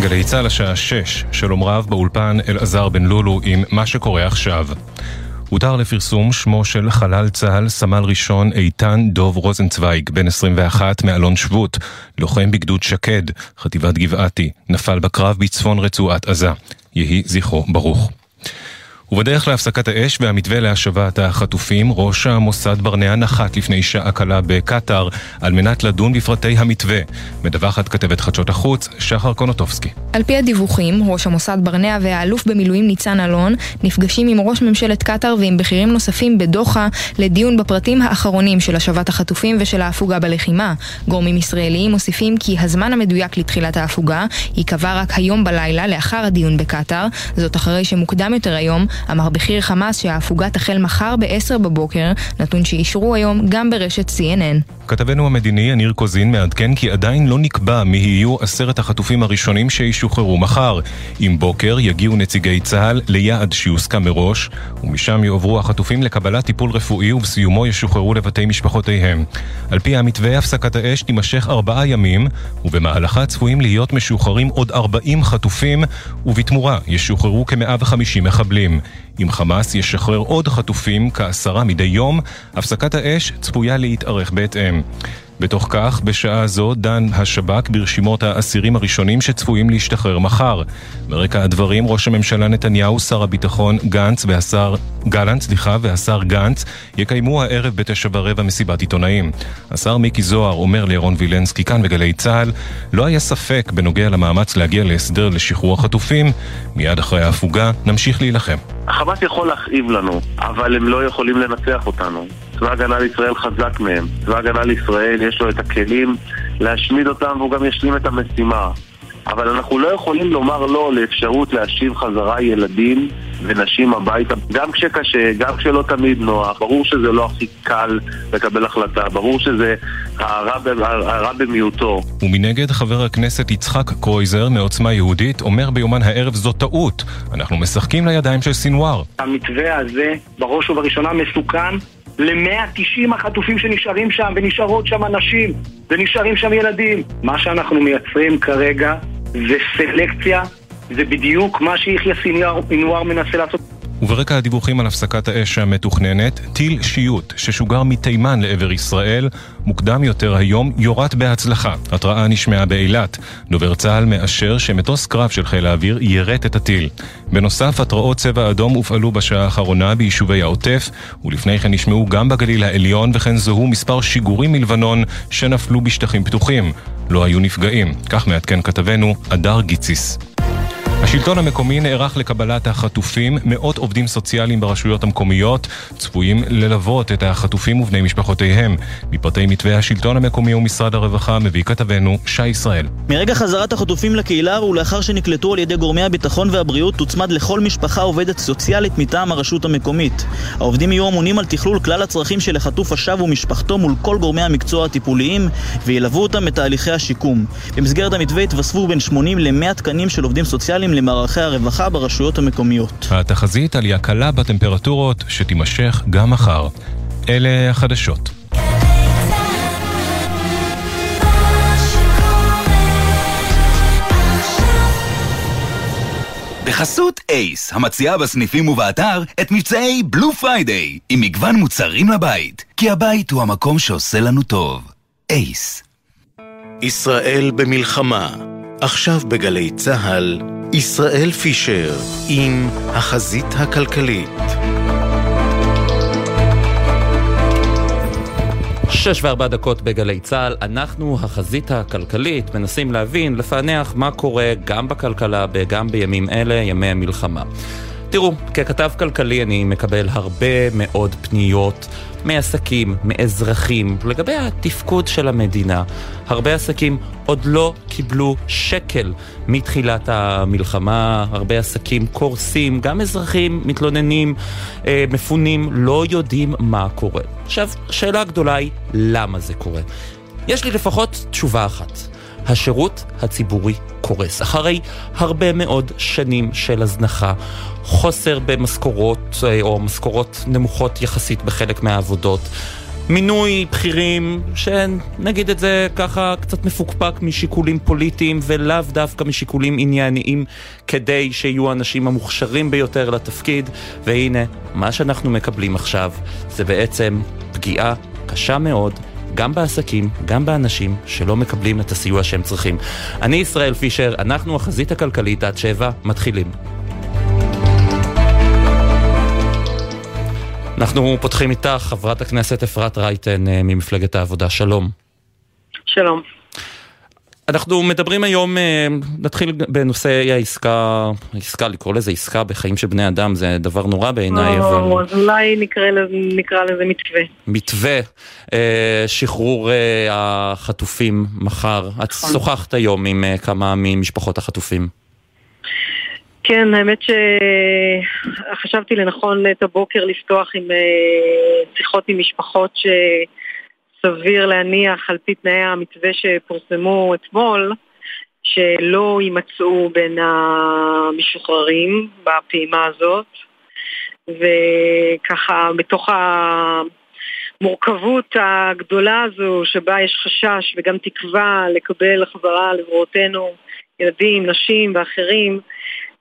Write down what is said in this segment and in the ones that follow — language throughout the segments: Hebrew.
גלי צה"ל השעה 6, שלום רב באולפן אלעזר בן לולו עם מה שקורה עכשיו. הותר לפרסום שמו של חלל צה"ל, סמל ראשון איתן דוב רוזנצוויג, בן 21 מאלון שבות, לוחם בגדוד שקד, חטיבת גבעתי, נפל בקרב בצפון רצועת עזה. יהי זכרו ברוך. ובדרך להפסקת האש והמתווה להשבת החטופים, ראש המוסד ברנע נחת לפני שעה קלה בקטאר על מנת לדון בפרטי המתווה. מדווחת כתבת חדשות החוץ, שחר קונוטובסקי. על פי הדיווחים, ראש המוסד ברנע והאלוף במילואים ניצן אלון נפגשים עם ראש ממשלת קטאר ועם בכירים נוספים בדוחה לדיון בפרטים האחרונים של השבת החטופים ושל ההפוגה בלחימה. גורמים ישראליים מוסיפים כי הזמן המדויק לתחילת ההפוגה ייקבע רק היום בלילה לאחר הדיון בקטאר, זאת אחרי שמוקדם יותר היום אמר בכיר חמאס שההפוגה תחל מחר ב-10 בבוקר, נתון שאישרו היום גם ברשת CNN. כתבנו המדיני יניר קוזין מעדכן כי עדיין לא נקבע מי יהיו עשרת החטופים הראשונים שישוחררו מחר. עם בוקר יגיעו נציגי צה"ל ליעד שיוסכם מראש, ומשם יועברו החטופים לקבלת טיפול רפואי ובסיומו ישוחררו לבתי משפחותיהם. על פי המתווה, הפסקת האש תימשך ארבעה ימים, ובמהלכה צפויים להיות משוחררים עוד 40 חטופים, ובתמורה ישוחררו כ-150 מחבלים. אם חמאס ישחרר עוד חטופים, כעשרה מדי יום, הפסקת האש צפויה להתארך בהתאם. בתוך כך, בשעה זו דן השב"כ ברשימות האסירים הראשונים שצפויים להשתחרר מחר. ברקע הדברים, ראש הממשלה נתניהו, שר הביטחון גנץ והשר... גלנט, סליחה, והשר גנץ יקיימו הערב בתשע ורבע מסיבת עיתונאים. השר מיקי זוהר אומר לירון וילנסקי כאן בגלי צה"ל, לא היה ספק בנוגע למאמץ להגיע להסדר לשחרור החטופים, מיד אחרי ההפוגה נמשיך להילחם. החמאס יכול להכאיב לנו, אבל הם לא יכולים לנצח אותנו. צבא הגנה לישראל חזק מהם. צבא הגנה לישראל יש לו את הכלים להשמיד אותם והוא גם ישלים את המשימה. אבל אנחנו לא יכולים לומר לא לאפשרות להשיב חזרה ילדים ונשים הביתה, גם כשקשה, גם כשלא תמיד נוח. ברור שזה לא הכי קל לקבל החלטה, ברור שזה הרע, הרע במיעוטו. ומנגד חבר הכנסת יצחק קרויזר מעוצמה יהודית אומר ביומן הערב זו טעות, אנחנו משחקים לידיים של סינואר. המתווה הזה בראש ובראשונה מסוכן ל-190 החטופים שנשארים שם, ונשארות שם אנשים, ונשארים שם ילדים. מה שאנחנו מייצרים כרגע זה סלקציה, זה בדיוק מה שיחיא סינואר מנסה לעשות. וברקע הדיווחים על הפסקת האש המתוכננת, טיל שיוט ששוגר מתימן לעבר ישראל, מוקדם יותר היום יורט בהצלחה. התראה נשמעה באילת. דובר צה"ל מאשר שמטוס קרב של חיל האוויר יירט את הטיל. בנוסף, התראות צבע אדום הופעלו בשעה האחרונה ביישובי העוטף, ולפני כן נשמעו גם בגליל העליון, וכן זוהו מספר שיגורים מלבנון שנפלו בשטחים פתוחים. לא היו נפגעים, כך מעדכן כתבנו אדר גיציס. השלטון המקומי נערך לקבלת החטופים, מאות עובדים סוציאליים ברשויות המקומיות צפויים ללוות את החטופים ובני משפחותיהם. מפרטי מתווה השלטון המקומי ומשרד הרווחה מביא כתבנו שי ישראל. מרגע חזרת החטופים לקהילה ולאחר שנקלטו על ידי גורמי הביטחון והבריאות תוצמד לכל משפחה עובדת סוציאלית מטעם הרשות המקומית. העובדים יהיו אמונים על תכלול כלל הצרכים של החטוף השב ומשפחתו מול כל גורמי המקצוע הטיפוליים וילוו אותם בתהליכי השיקום. במסגרת המתווה התווספו בין 80 ל-100 תקנים של עובדים סוציאליים למערכי הרווחה ברשויות המקומיות. התחזית עלייה קלה בטמפרטורות שתימשך גם מחר. אלה החדשות. בחסות אייס, המציעה בסניפים ובאתר את מבצעי Blue Friday, עם מגוון מוצרים לבית, כי הבית הוא המקום שעושה לנו טוב. אייס. ישראל במלחמה, עכשיו בגלי צה"ל, ישראל פישר עם החזית הכלכלית. שש וארבע דקות בגלי צה"ל, אנחנו, החזית הכלכלית, מנסים להבין, לפענח מה קורה גם בכלכלה וגם בימים אלה, ימי המלחמה. תראו, ככתב כלכלי אני מקבל הרבה מאוד פניות מעסקים, מאזרחים, לגבי התפקוד של המדינה. הרבה עסקים עוד לא קיבלו שקל מתחילת המלחמה, הרבה עסקים קורסים, גם אזרחים מתלוננים, אה, מפונים, לא יודעים מה קורה. עכשיו, השאלה הגדולה היא, למה זה קורה? יש לי לפחות תשובה אחת. השירות הציבורי קורס. אחרי הרבה מאוד שנים של הזנחה, חוסר במשכורות אה, או משכורות נמוכות יחסית בחלק מהעבודות, מינוי בכירים שנגיד את זה ככה קצת מפוקפק משיקולים פוליטיים ולאו דווקא משיקולים ענייניים כדי שיהיו האנשים המוכשרים ביותר לתפקיד והנה, מה שאנחנו מקבלים עכשיו זה בעצם פגיעה קשה מאוד גם בעסקים, גם באנשים שלא מקבלים את הסיוע שהם צריכים. אני ישראל פישר, אנחנו החזית הכלכלית עד שבע, מתחילים. אנחנו פותחים איתך, חברת הכנסת אפרת רייטן אה, ממפלגת העבודה, שלום. שלום. אנחנו מדברים היום, אה, נתחיל בנושא העסקה, עסקה, לקרוא לזה עסקה בחיים של בני אדם, זה דבר נורא בעיניי, אבל... אז אולי נקרא לזה, נקרא לזה מתווה. מתווה, אה, שחרור החטופים מחר. את נכון. שוחחת היום עם כמה ממשפחות החטופים. כן, האמת שחשבתי לנכון את הבוקר לפתוח עם אה, שיחות עם משפחות שסביר להניח על פי תנאי המתווה שפורסמו אתמול שלא יימצאו בין המשוחררים בפעימה הזאת. וככה בתוך המורכבות הגדולה הזו שבה יש חשש וגם תקווה לקבל חזרה לזרועותינו ילדים, נשים ואחרים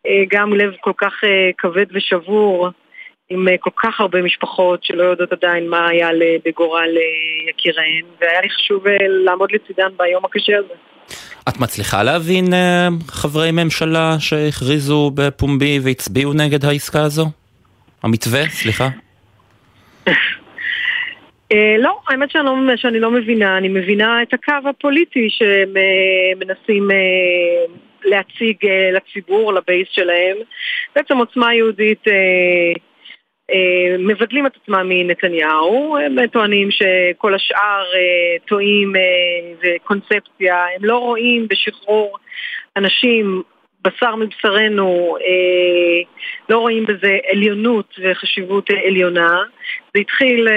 אה, גם לב כל כך אה, כבד ושבור, עם אה, כל כך הרבה משפחות שלא יודעות עדיין מה היה בגורל יקיריהן, והיה לי חשוב לעמוד לצידן ביום הקשה הזה. את מצליחה להבין חברי ממשלה שהכריזו בפומבי והצביעו נגד העסקה הזו? המתווה, סליחה. לא, האמת שאני לא, שאני לא מבינה, אני מבינה את הקו הפוליטי שהם מנסים להציג לציבור, לבייס שלהם. בעצם עוצמה יהודית מבדלים את עצמם מנתניהו, הם טוענים שכל השאר uh, טועים וקונספציה, הם לא רואים בשחרור אנשים בשר מבשרנו, אה, לא רואים בזה עליונות וחשיבות עליונה. זה התחיל, אה,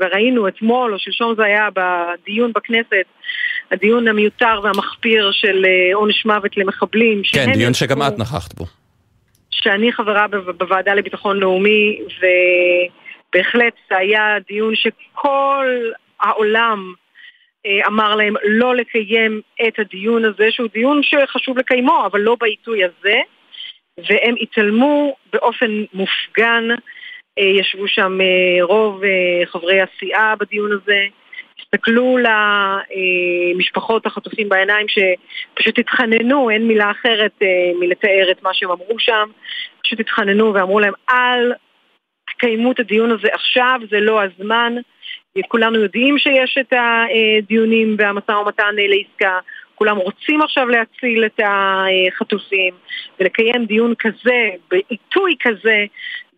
וראינו אתמול או שלשום זה היה בדיון בכנסת, הדיון המיותר והמחפיר של אה, עונש מוות למחבלים. כן, דיון שגם את נכחת בו. שאני חברה בוועדה לביטחון לאומי, ובהחלט זה היה דיון שכל העולם אה, אמר להם לא לקיים את הדיון הזה, שהוא דיון שחשוב לקיימו, אבל לא בעיתוי הזה, והם התעלמו באופן מופגן, אה, ישבו שם אה, רוב חברי הסיעה בדיון הזה, הסתכלו למשפחות החטופים בעיניים שפשוט התחננו, אין מילה אחרת מלתאר את מה שהם אמרו שם, פשוט התחננו ואמרו להם אל תקיימו את הדיון הזה עכשיו, זה לא הזמן. כולנו יודעים שיש את הדיונים והמשא ומתן לעסקה, כולם רוצים עכשיו להציל את החטופים, ולקיים דיון כזה, בעיתוי כזה,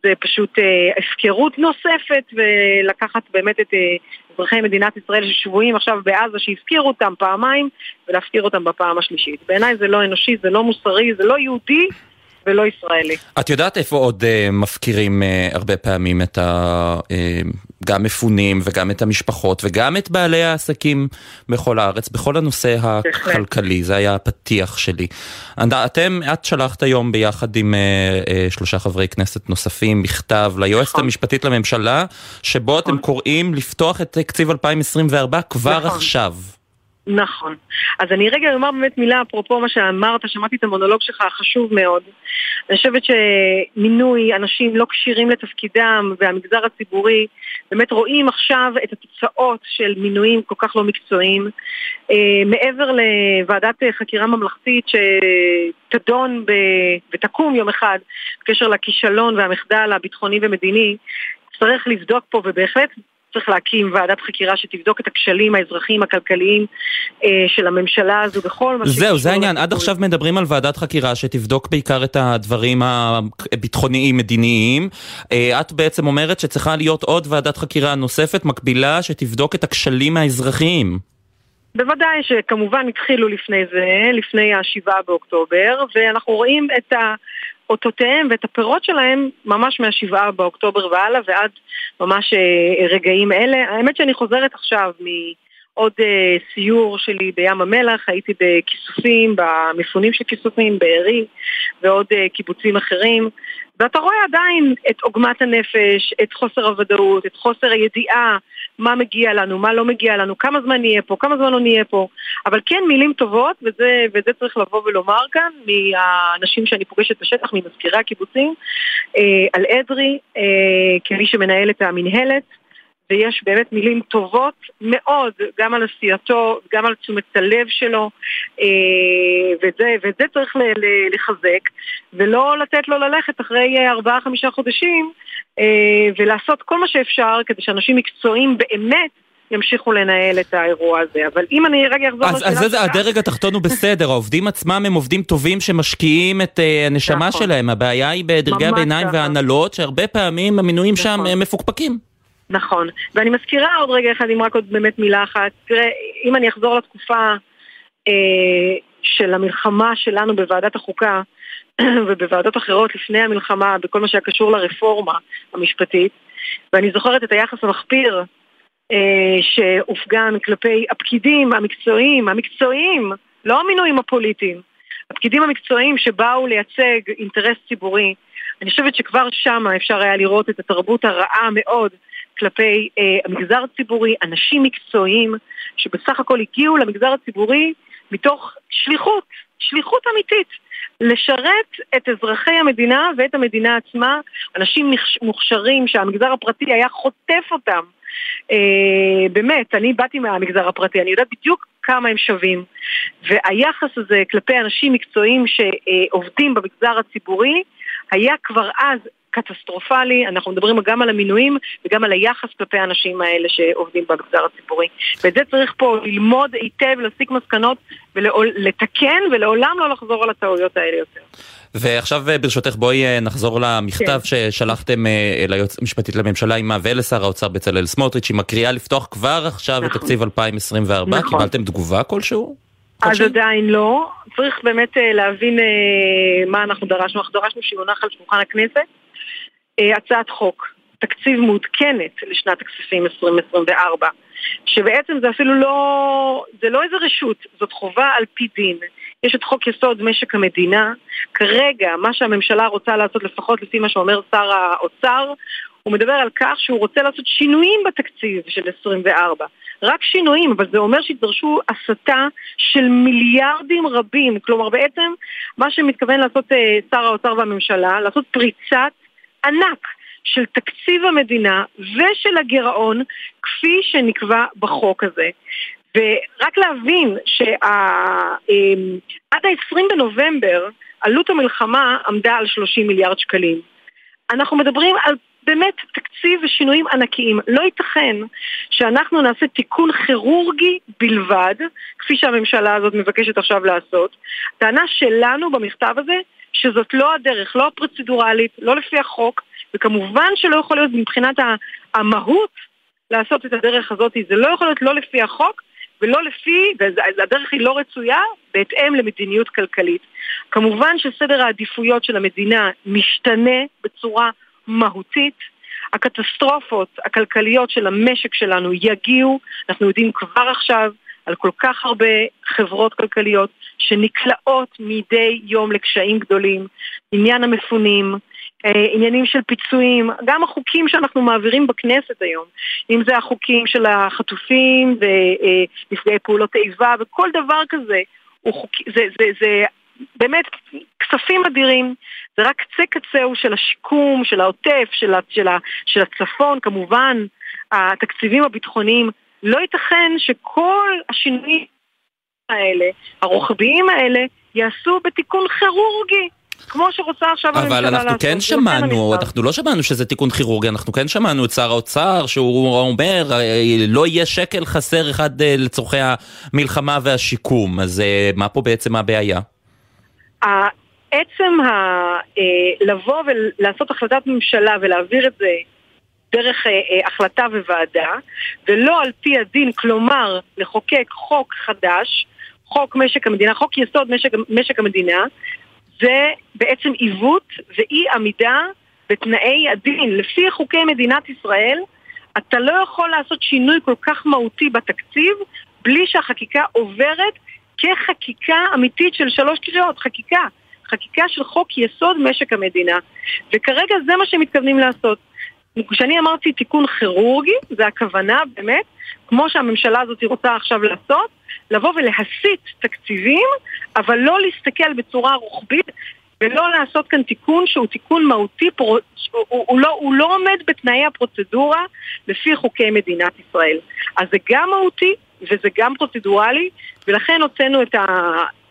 זה פשוט אה, הפקרות נוספת, ולקחת באמת את אה, אזרחי מדינת ישראל ששבויים עכשיו בעזה, שהפקירו אותם פעמיים, ולהפקיר אותם בפעם השלישית. בעיניי זה לא אנושי, זה לא מוסרי, זה לא יהודי. ולא ישראלי. את יודעת איפה עוד uh, מפקירים uh, הרבה פעמים את ה... Uh, גם מפונים וגם את המשפחות וגם את בעלי העסקים בכל הארץ, בכל הנושא הכלכלי, זה היה הפתיח שלי. אתם, את שלחת היום ביחד עם uh, uh, שלושה חברי כנסת נוספים מכתב ליועצת נכון. המשפטית לממשלה, שבו אתם נכון. קוראים לפתוח את תקציב 2024 כבר נכון. עכשיו. נכון. אז אני רגע אומר באמת מילה אפרופו מה שאמרת, שמעתי את המונולוג שלך, חשוב מאוד. אני חושבת שמינוי אנשים לא כשירים לתפקידם והמגזר הציבורי באמת רואים עכשיו את התוצאות של מינויים כל כך לא מקצועיים. אה, מעבר לוועדת חקירה ממלכתית שתדון ב... ותקום יום אחד בקשר לכישלון והמחדל הביטחוני ומדיני, צריך לבדוק פה ובהחלט צריך להקים ועדת חקירה שתבדוק את הכשלים האזרחיים הכלכליים אה, של הממשלה הזו בכל מה ש... זהו, זה העניין. עד עכשיו מדברים על ועדת חקירה שתבדוק בעיקר את הדברים הביטחוניים מדיניים. אה, את בעצם אומרת שצריכה להיות עוד ועדת חקירה נוספת מקבילה שתבדוק את הכשלים האזרחיים. בוודאי שכמובן התחילו לפני זה, לפני השבעה באוקטובר, ואנחנו רואים את ה... אותותיהם ואת הפירות שלהם ממש מהשבעה באוקטובר והלאה ועד ממש אה, רגעים אלה. האמת שאני חוזרת עכשיו מעוד אה, סיור שלי בים המלח, הייתי בכיסופים, במפונים של כיסופים, בארי ועוד אה, קיבוצים אחרים. ואתה רואה עדיין את עוגמת הנפש, את חוסר הוודאות, את חוסר הידיעה מה מגיע לנו, מה לא מגיע לנו, כמה זמן נהיה פה, כמה זמן לא נהיה פה, אבל כן מילים טובות, וזה, וזה צריך לבוא ולומר כאן, מהאנשים שאני פוגשת בשטח, ממזכירי הקיבוצים, אה, על אדרי, אה, כמי שמנהל את המינהלת. ויש באמת מילים טובות מאוד, גם על עשייתו, גם על תשומת הלב שלו, אה, וזה, וזה צריך לחזק, ולא לתת לו ללכת אחרי ארבעה-חמישה חודשים, ולעשות כל מה שאפשר כדי שאנשים מקצועיים באמת ימשיכו לנהל את האירוע הזה. אבל אם אני רגע אחזור לשאלה שלך... אז זה, הדרג התחתון הוא בסדר, העובדים עצמם הם עובדים טובים שמשקיעים את uh, הנשמה נכון. שלהם. הבעיה היא בדרגי הביניים וההנהלות, שהרבה פעמים המינויים נכון. שם הם מפוקפקים. נכון. ואני מזכירה עוד רגע אחד, אם רק עוד באמת מילה אחת. תראה, אם אני אחזור לתקופה אה, של המלחמה שלנו בוועדת החוקה, ובוועדות אחרות לפני המלחמה, בכל מה שהיה קשור לרפורמה המשפטית, ואני זוכרת את היחס המחפיר אה, שהופגן כלפי הפקידים המקצועיים, המקצועיים, לא המינויים הפוליטיים, הפקידים המקצועיים שבאו לייצג אינטרס ציבורי. אני חושבת שכבר שם אפשר היה לראות את התרבות הרעה מאוד כלפי אה, המגזר הציבורי, אנשים מקצועיים שבסך הכל הגיעו למגזר הציבורי מתוך שליחות, שליחות אמיתית. לשרת את אזרחי המדינה ואת המדינה עצמה, אנשים מוכשרים שהמגזר הפרטי היה חוטף אותם. אה, באמת, אני באתי מהמגזר הפרטי, אני יודעת בדיוק כמה הם שווים. והיחס הזה כלפי אנשים מקצועיים שעובדים במגזר הציבורי היה כבר אז קטסטרופלי, אנחנו מדברים גם על המינויים וגם על היחס כלפי האנשים האלה שעובדים במגזר הציבורי. ואת זה צריך פה ללמוד היטב, להסיק מסקנות ולתקן ולעולם לא לחזור על הטעויות האלה יותר. ועכשיו ברשותך בואי אה, נחזור למכתב כן. ששלחתם אה, ליועץ המשפטית לממשלה עם ולשר האוצר בצלאל סמוטריץ' עם הקריאה לפתוח כבר עכשיו נכון. את תקציב 2024, נכון. קיבלתם תגובה כלשהו? אז עדיין לא, צריך באמת אה, להבין מה אנחנו דרשנו, אנחנו דרשנו שיונח על שולחן הכנסת אה, הצעת חוק, תקציב מעודכנת לשנת הכספים 2024, שבעצם זה אפילו לא, זה לא איזה רשות, זאת חובה על פי דין. יש את חוק יסוד משק המדינה, כרגע מה שהממשלה רוצה לעשות, לפחות לפי מה שאומר שר האוצר, הוא מדבר על כך שהוא רוצה לעשות שינויים בתקציב של 24. רק שינויים, אבל זה אומר שידרשו הסטה של מיליארדים רבים. כלומר, בעצם מה שמתכוון לעשות אה, שר האוצר והממשלה, לעשות פריצת ענק של תקציב המדינה ושל הגירעון כפי שנקבע בחוק הזה. ורק להבין שעד ה-20 בנובמבר עלות המלחמה עמדה על 30 מיליארד שקלים. אנחנו מדברים על באמת תקציב ושינויים ענקיים. לא ייתכן שאנחנו נעשה תיקון כירורגי בלבד, כפי שהממשלה הזאת מבקשת עכשיו לעשות. טענה שלנו במכתב הזה שזאת לא הדרך, לא הפרוצדורלית, לא לפי החוק, וכמובן שלא יכול להיות מבחינת המהות לעשות את הדרך הזאת, זה לא יכול להיות לא לפי החוק ולא לפי, והדרך היא לא רצויה, בהתאם למדיניות כלכלית. כמובן שסדר העדיפויות של המדינה משתנה בצורה מהותית. הקטסטרופות הכלכליות של המשק שלנו יגיעו, אנחנו יודעים כבר עכשיו על כל כך הרבה חברות כלכליות שנקלעות מדי יום לקשיים גדולים, עניין המפונים, אה, עניינים של פיצויים, גם החוקים שאנחנו מעבירים בכנסת היום, אם זה החוקים של החטופים ונפגעי פעולות איבה וכל דבר כזה, חוק, זה, זה, זה באמת כספים אדירים, זה רק קצה קצהו של השיקום, של העוטף, של, של, של הצפון, כמובן התקציבים הביטחוניים. לא ייתכן שכל השינויים האלה, הרוחביים האלה, יעשו בתיקון כירורגי. כמו שרוצה עכשיו הממשלה לעשות. אבל אנחנו כן שמענו, אנחנו לא שמענו שזה תיקון כירורגי, אנחנו כן שמענו את שר האוצר שהוא אומר לא יהיה שקל חסר אחד אה, לצורכי המלחמה והשיקום, אז אה, מה פה בעצם הבעיה? עצם ה... אה, לבוא ולעשות החלטת ממשלה ולהעביר את זה דרך אה, אה, החלטה וועדה, ולא על פי הדין, כלומר לחוקק חוק חדש, חוק משק המדינה, חוק יסוד משק, משק המדינה, זה בעצם עיוות ואי עמידה בתנאי הדין. לפי חוקי מדינת ישראל, אתה לא יכול לעשות שינוי כל כך מהותי בתקציב בלי שהחקיקה עוברת כחקיקה אמיתית של שלוש קריאות, חקיקה. חקיקה של חוק יסוד משק המדינה. וכרגע זה מה שמתכוונים לעשות. כשאני אמרתי תיקון כירורגי, זה הכוונה באמת, כמו שהממשלה הזאת רוצה עכשיו לעשות, לבוא ולהסיט תקציבים, אבל לא להסתכל בצורה רוחבית ולא לעשות כאן תיקון שהוא תיקון מהותי, פרו, הוא, הוא, לא, הוא לא עומד בתנאי הפרוצדורה לפי חוקי מדינת ישראל. אז זה גם מהותי וזה גם פרוצדורלי, ולכן הוצאנו את,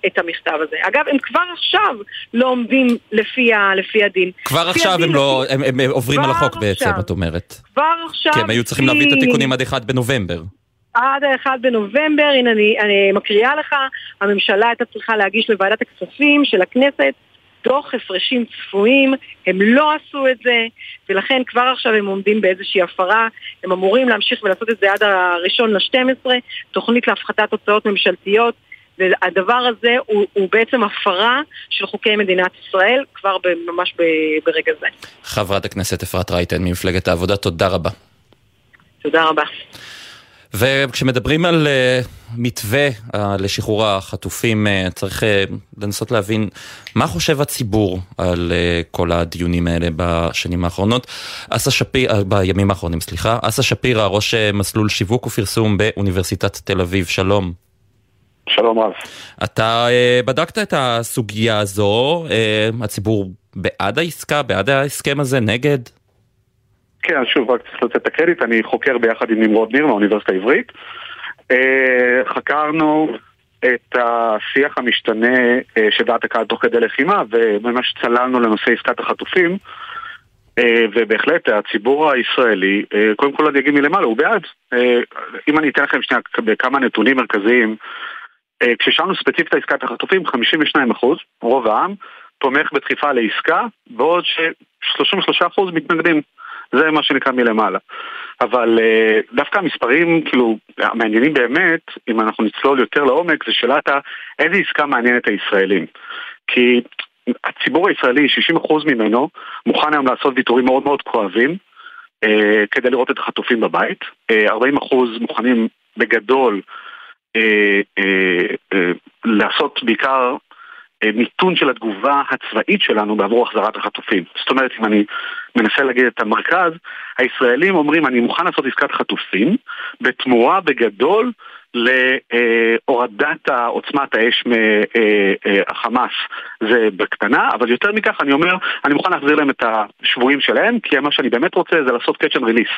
את המכתב הזה. אגב, הם כבר עכשיו לא עומדים לפי, ה, לפי הדין. כבר לפי עכשיו הדין, הם, לא, הם, הם עוברים על החוק בעצם, את אומרת. כבר עכשיו. כי הם היו צריכים להביא את התיקונים עד 1 בנובמבר. עד ה-1 בנובמבר, הנה אני, אני מקריאה לך, הממשלה הייתה צריכה להגיש לוועדת הכספים של הכנסת דוח הפרשים צפויים, הם לא עשו את זה, ולכן כבר עכשיו הם עומדים באיזושהי הפרה, הם אמורים להמשיך ולעשות את זה עד הראשון ל-12, תוכנית להפחתת הוצאות ממשלתיות, והדבר הזה הוא, הוא בעצם הפרה של חוקי מדינת ישראל כבר ממש ברגע זה. חברת הכנסת אפרת רייטן ממפלגת העבודה, תודה רבה. תודה רבה. וכשמדברים על uh, מתווה uh, לשחרור החטופים, uh, צריך uh, לנסות להבין מה חושב הציבור על uh, כל הדיונים האלה בשנים האחרונות. אסה שפיר, uh, בימים האחרונים, סליחה. אסה שפירא, ראש uh, מסלול שיווק ופרסום באוניברסיטת תל אביב, שלום. שלום רב. אתה uh, בדקת את הסוגיה הזו, uh, הציבור בעד העסקה, בעד ההסכם הזה, נגד? כן, שוב, רק צריך לתת את הקרדיט, אני חוקר ביחד עם נמרוד ניר מהאוניברסיטה העברית. אה, חקרנו את השיח המשתנה אה, של דעת הקהל תוך כדי לחימה, וממש צללנו לנושא עסקת החטופים. אה, ובהחלט הציבור הישראלי, קודם כל אני אגיד מלמעלה, הוא בעד. אם אני אתן לכם שנייה בכמה נתונים מרכזיים, כששאלנו ספציפית על עסקת החטופים, 52%, רוב העם, תומך בדחיפה לעסקה, בעוד ש-33% מתנגדים. זה מה שנקרא מלמעלה. אבל אה, דווקא המספרים, כאילו, המעניינים באמת, אם אנחנו נצלול יותר לעומק, זה שאלת איזה עסקה מעניינת הישראלים. כי הציבור הישראלי, 60% ממנו, מוכן היום לעשות ויתורים מאוד מאוד כואבים אה, כדי לראות את החטופים בבית. אה, 40% מוכנים בגדול אה, אה, אה, לעשות בעיקר אה, מיתון של התגובה הצבאית שלנו בעבור החזרת החטופים. זאת אומרת, אם אני מנסה להגיד את המרכז, הישראלים אומרים, אני מוכן לעשות עסקת חטופים, בתמורה בגדול להורדת עוצמת האש מהחמאס זה בקטנה, אבל יותר מכך אני אומר, אני מוכן להחזיר להם את השבויים שלהם, כי מה שאני באמת רוצה זה לעשות catch and release.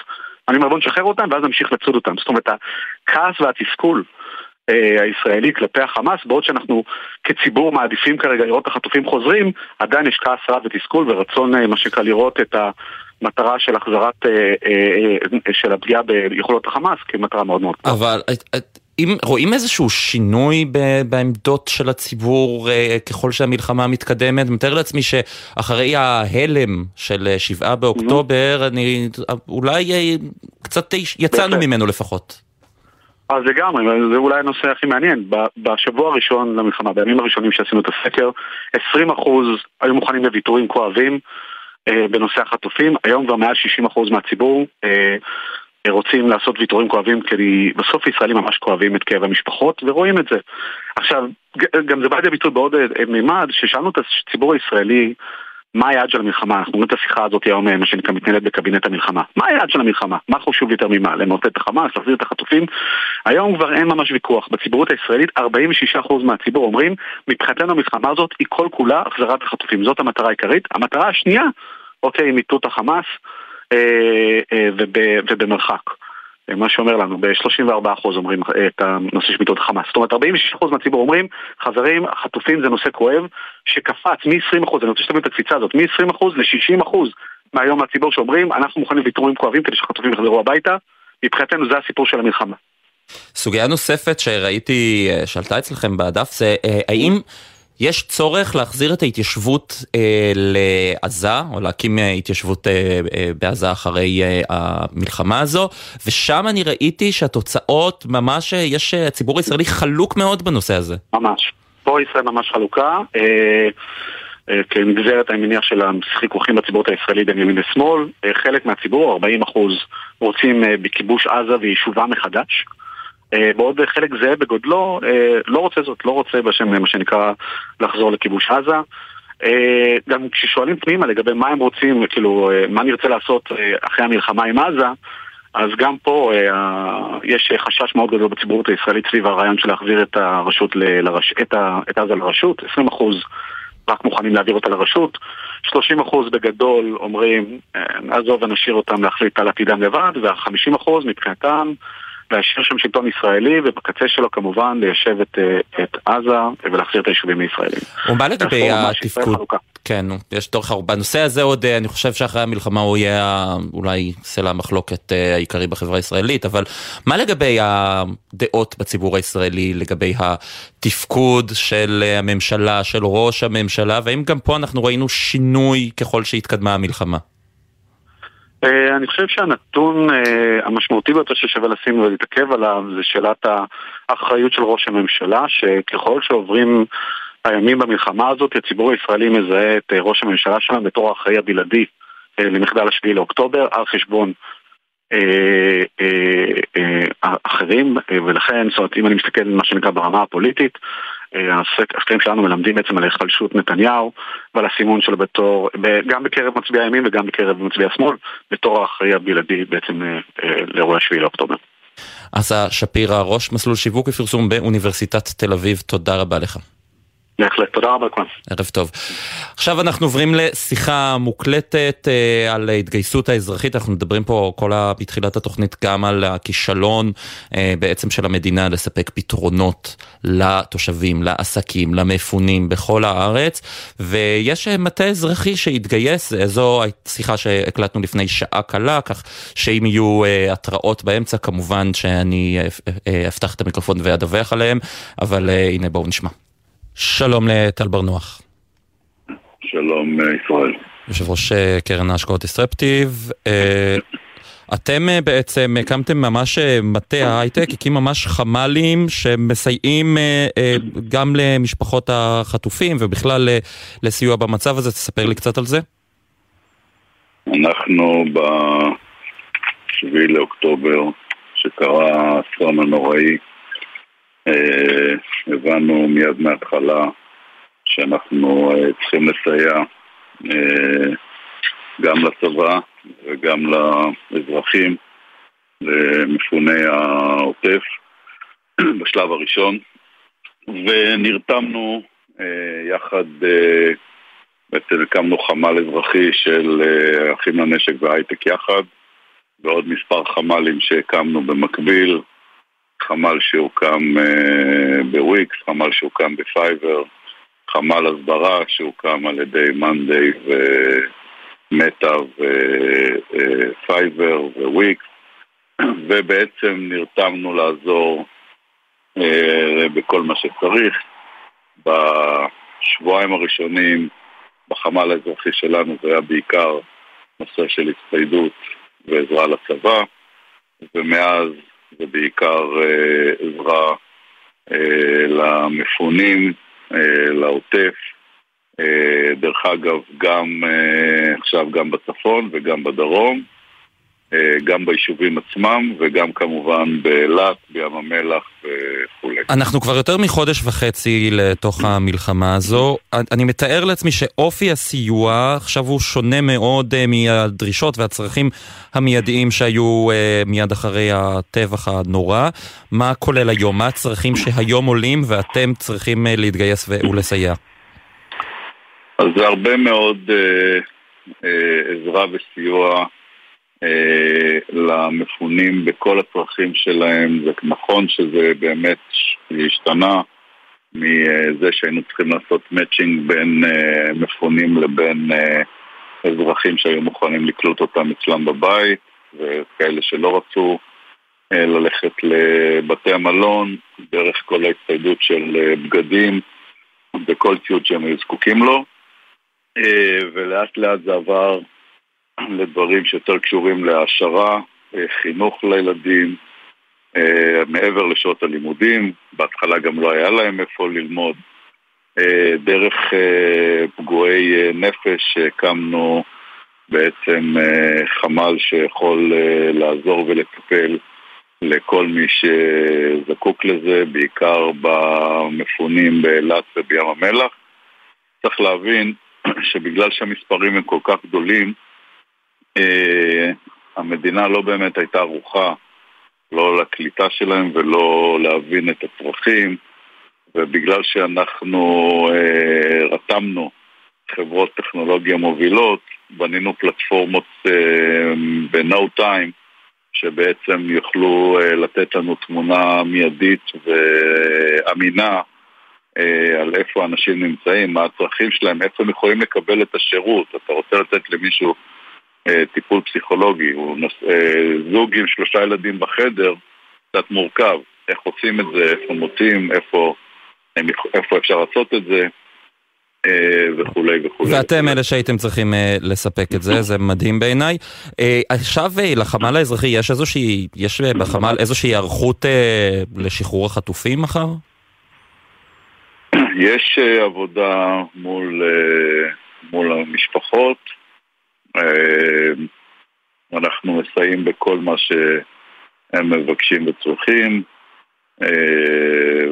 אני אומר בוא נשחרר אותם ואז נמשיך לצוד אותם. זאת אומרת, הכעס והתסכול אה, הישראלי כלפי החמאס, בעוד שאנחנו כציבור מעדיפים כרגע לראות את החטופים חוזרים, עדיין יש כעס רב ותסכול ורצון, אה, מה שנקרא, לראות את המטרה של החזרת, אה, של הפגיעה ביכולות החמאס כמטרה מאוד מאוד קטנה. אבל אם רואים איזשהו שינוי בעמדות של הציבור ככל שהמלחמה מתקדמת, אני מתאר לעצמי שאחרי ההלם של שבעה באוקטובר, אני אולי קצת יצאנו ממנו לפחות. אז לגמרי, זה אולי הנושא הכי מעניין. בשבוע הראשון למלחמה, בימים הראשונים שעשינו את הסקר, 20% היו מוכנים לוויתורים כואבים אה, בנושא החטופים, היום כבר מעל 60% מהציבור אה, רוצים לעשות ויתורים כואבים, כי בסוף ישראלים ממש כואבים את כאב המשפחות, ורואים את זה. עכשיו, גם זה בא לידי ביטוי בעוד אה, מימד, ששאלנו את הציבור הישראלי מה היעד של המלחמה? אנחנו רואים את השיחה הזאת היום, מה שנקרא, מתנהלת בקבינט המלחמה. מה היעד של המלחמה? מה חשוב יותר ממה? למוטט את החמאס, להחזיר את החטופים? היום כבר אין ממש ויכוח. בציבוריות הישראלית 46% מהציבור אומרים, מבחינתנו המלחמה הזאת היא כל כולה החזרת החטופים. זאת המטרה העיקרית. המטרה השנייה, אוקיי, מיטוט החמאס אה, אה, ובמרחק. מה שאומר לנו, ב-34% אומרים את הנושא של מיטות החמאס. זאת אומרת, 46% מהציבור אומרים, חברים, החטופים זה נושא כואב, שקפץ מ-20%, אני רוצה שתבין את הקפיצה הזאת, מ-20% ל-60% מהיום מהציבור שאומרים, אנחנו מוכנים ויתורים כואבים כדי שהחטופים יחזרו הביתה, מבחינתנו זה הסיפור של המלחמה. סוגיה נוספת שראיתי אה, שעלתה אצלכם בדף זה אה, האם יש צורך להחזיר את ההתיישבות אה, לעזה, או להקים אה, התיישבות אה, אה, בעזה אחרי אה, המלחמה הזו, ושם אני ראיתי שהתוצאות ממש, אה, יש אה, הציבור הישראלי חלוק מאוד בנושא הזה. ממש. פה ישראל ממש חלוקה. אה... כנגזרת, אני מניח, של החיכוכים בציבוריות הישראלית בין ימין ושמאל. חלק מהציבור, 40 רוצים בכיבוש עזה ויישובה מחדש. אה, בעוד חלק זהה בגודלו אה, לא רוצה זאת, לא רוצה בשם מה שנקרא לחזור לכיבוש עזה. אה, גם כששואלים פנימה לגבי מה הם רוצים, כאילו, מה נרצה לעשות אחרי המלחמה עם עזה, אז גם פה יש חשש מאוד גדול בציבוריות הישראלית סביב הרעיון של להחזיר את הרשות, לרש... את, ה... את עזה לרשות, 20% רק מוכנים להעביר אותה לרשות, 30% בגדול אומרים, נעזוב ונשאיר אותם להחליט על עתידם לבד, וה-50% מבחינתם להשאיר שם שלטון ישראלי, ובקצה שלו כמובן ליישב את, אה, את עזה ולהחזיר את היישובים הישראלים. ומה לגבי התפקוד? כן, יש דרך ארוך. בנושא הזה עוד, אה, אני חושב שאחרי המלחמה הוא יהיה אולי סלע המחלוקת אה, העיקרי בחברה הישראלית, אבל מה לגבי הדעות בציבור הישראלי, לגבי התפקוד של הממשלה, של ראש הממשלה, והאם גם פה אנחנו ראינו שינוי ככל שהתקדמה המלחמה? אה, אני חושב שהנתון אה, המשמעותי ביותר ששווה לשים ולהתעכב עליו זה שאלת האחריות של ראש הממשלה, שככל שעוברים הימים במלחמה הזאת, הציבור הישראלי מזהה את אה, ראש הממשלה שלנו בתור האחראי הבלעדי למחדל השביעי לאוקטובר, על חשבון אחרים, ולכן, זאת אומרת, אם אני מסתכל על מה שנקרא ברמה הפוליטית, הסקרים שלנו מלמדים בעצם על היחלשות נתניהו ועל הסימון שלו בתור, גם בקרב מצביעי הימין וגם בקרב מצביעי השמאל, בתור האחראי הבלעדי בעצם אה, אה, לאירועי השביעי לאוקטובר. עשה שפירא, ראש מסלול שיווק ופרסום באוניברסיטת תל אביב, תודה רבה לך. בהחלט, תודה רבה לכולם. ערב טוב. עכשיו אנחנו עוברים לשיחה מוקלטת אה, על ההתגייסות האזרחית, אנחנו מדברים פה כל ה... בתחילת התוכנית גם על הכישלון אה, בעצם של המדינה לספק פתרונות לתושבים, לעסקים, למפונים בכל הארץ, ויש אה, מטה אזרחי שהתגייס, אה, זו שיחה שהקלטנו לפני שעה קלה, כך שאם יהיו אה, התראות באמצע כמובן שאני אה, אפתח את המיקרופון ואדווח עליהם, אבל הנה בואו נשמע. שלום לטל בר נוח. שלום אה, ישראל. יושב ראש אה, קרן ההשקעות אסטרפטיב. אה, אתם בעצם הקמתם ממש מטה ההייטק, הקים ממש חמ"לים שמסייעים גם למשפחות החטופים ובכלל לסיוע במצב הזה, תספר לי קצת על זה. אנחנו ב-7 לאוקטובר, שקרה האסון הנוראי הבנו מיד מההתחלה שאנחנו אה, צריכים לסייע אה, גם לצבא וגם לאזרחים, למפוני העוטף בשלב הראשון. ונרתמנו יחד, בעצם הקמנו חמ"ל אזרחי של אחים לנשק והייטק יחד ועוד מספר חמ"לים שהקמנו במקביל חמ"ל שהוקם uh, בוויקס, חמ"ל שהוקם ב Fiverr, חמ"ל הסברה שהוקם על ידי monday ו Meta ו Fiverr ו Wix, ובעצם נרתמנו לעזור uh, בכל מה שצריך. בשבועיים הראשונים בחמ"ל האזרחי שלנו זה היה בעיקר נושא של הצטיידות ועזרה לצבא, ומאז זה בעיקר אה, עזרה אה, למפונים, אה, לעוטף. דרך אגב, גם עכשיו גם בצפון וגם בדרום. אה, גם ביישובים עצמם וגם כמובן באילת, בים המלח וכולי. אנחנו כבר יותר מחודש וחצי לתוך המלחמה הזו. אני מתאר לעצמי שאופי הסיוע עכשיו הוא שונה מאוד אה, מהדרישות והצרכים המיידיים שהיו אה, מיד אחרי הטבח הנורא. מה כולל היום? מה הצרכים שהיום עולים ואתם צריכים להתגייס ולסייע? אז זה הרבה מאוד אה, אה, עזרה וסיוע. אה, למפונים בכל הצרכים שלהם. זה נכון שזה באמת השתנה מזה שהיינו צריכים לעשות מאצ'ינג בין אה, מפונים לבין אה, אזרחים שהיו מוכנים לקלוט אותם אצלם בבית, וכאלה שלא רצו ללכת לבתי המלון, דרך כל ההצטיידות של בגדים וכל ציוד שהם היו זקוקים לו. ולאט לאט זה עבר לדברים שיותר קשורים להעשרה, אה, חינוך לילדים, אה, מעבר לשעות הלימודים, בהתחלה גם לא היה להם איפה ללמוד. אה, דרך פגועי נפש הקמנו בעצם חמ"ל שיכול לעזור ולטפל לכל מי שזקוק לזה, בעיקר במפונים באילת ובים המלח. צריך להבין שבגלל שהמספרים הם כל כך גדולים, המדינה לא באמת הייתה ערוכה לא לקליטה שלהם ולא להבין את הצרכים, ובגלל שאנחנו אה, רתמנו חברות טכנולוגיה מובילות, בנינו פלטפורמות אה, ב-No time שבעצם יוכלו אה, לתת לנו תמונה מיידית ואמינה אה, על איפה אנשים נמצאים, מה הצרכים שלהם, איפה הם יכולים לקבל את השירות. אתה רוצה לתת למישהו אה, טיפול פסיכולוגי, הוא נוס, אה, זוג עם שלושה ילדים בחדר, קצת מורכב. איך עושים את זה, איפה מוצאים, איפה, איפה אפשר לעשות את זה. אה, וכולי וכולי. ואתם אלה שהייתם צריכים אה, לספק את זה, זה מדהים בעיניי. אה, עכשיו לחמ"ל האזרחי יש איזושהי, יש בחמ"ל איזושהי היערכות לשחרור החטופים מחר? יש עבודה מול, מול המשפחות. אנחנו מסייעים בכל מה שהם מבקשים וצריכים.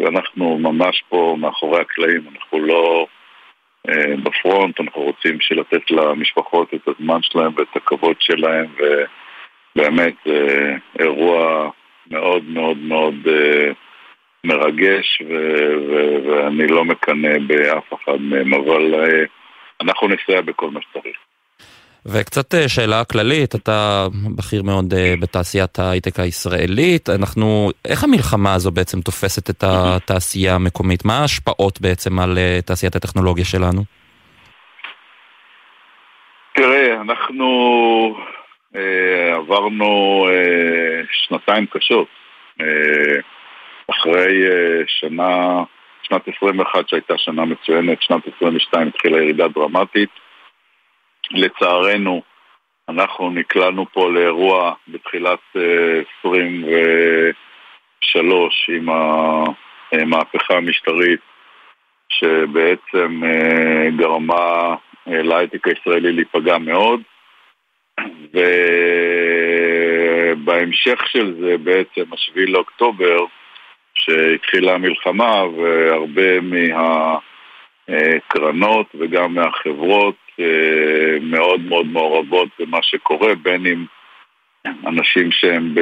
ואנחנו ממש פה מאחורי הקלעים, אנחנו לא... אה, בפרונט, אנחנו רוצים לתת למשפחות את הזמן שלהם ואת הכבוד שלהם ובאמת זה אירוע מאוד מאוד מאוד אה, מרגש ו- ו- ואני לא מקנא באף אחד מהם, אבל אה, אנחנו נסייע בכל מה שצריך. וקצת אה, שאלה כללית, אתה בכיר מאוד אה, בתעשיית ההייטק הישראלית, אנחנו, איך המלחמה הזו בעצם תופסת את התעשייה המקומית? מה ההשפעות בעצם על אה, תעשיית הטכנולוגיה שלנו? תראה, אנחנו אה, עברנו אה, שנתיים קשות. אה, אחרי אה, שנה, שנת 21 שהייתה שנה מצוינת, שנת 22 התחילה ירידה דרמטית. לצערנו, אנחנו נקלענו פה לאירוע בתחילת 23 אה, עם המהפכה המשטרית שבעצם אה, גרמה אה, להייטק הישראלי להיפגע מאוד. ובהמשך של זה בעצם, השביעי לאוקטובר, שהתחילה המלחמה והרבה מהקרנות וגם מהחברות מאוד מאוד מעורבות במה שקורה, בין אם אנשים שהם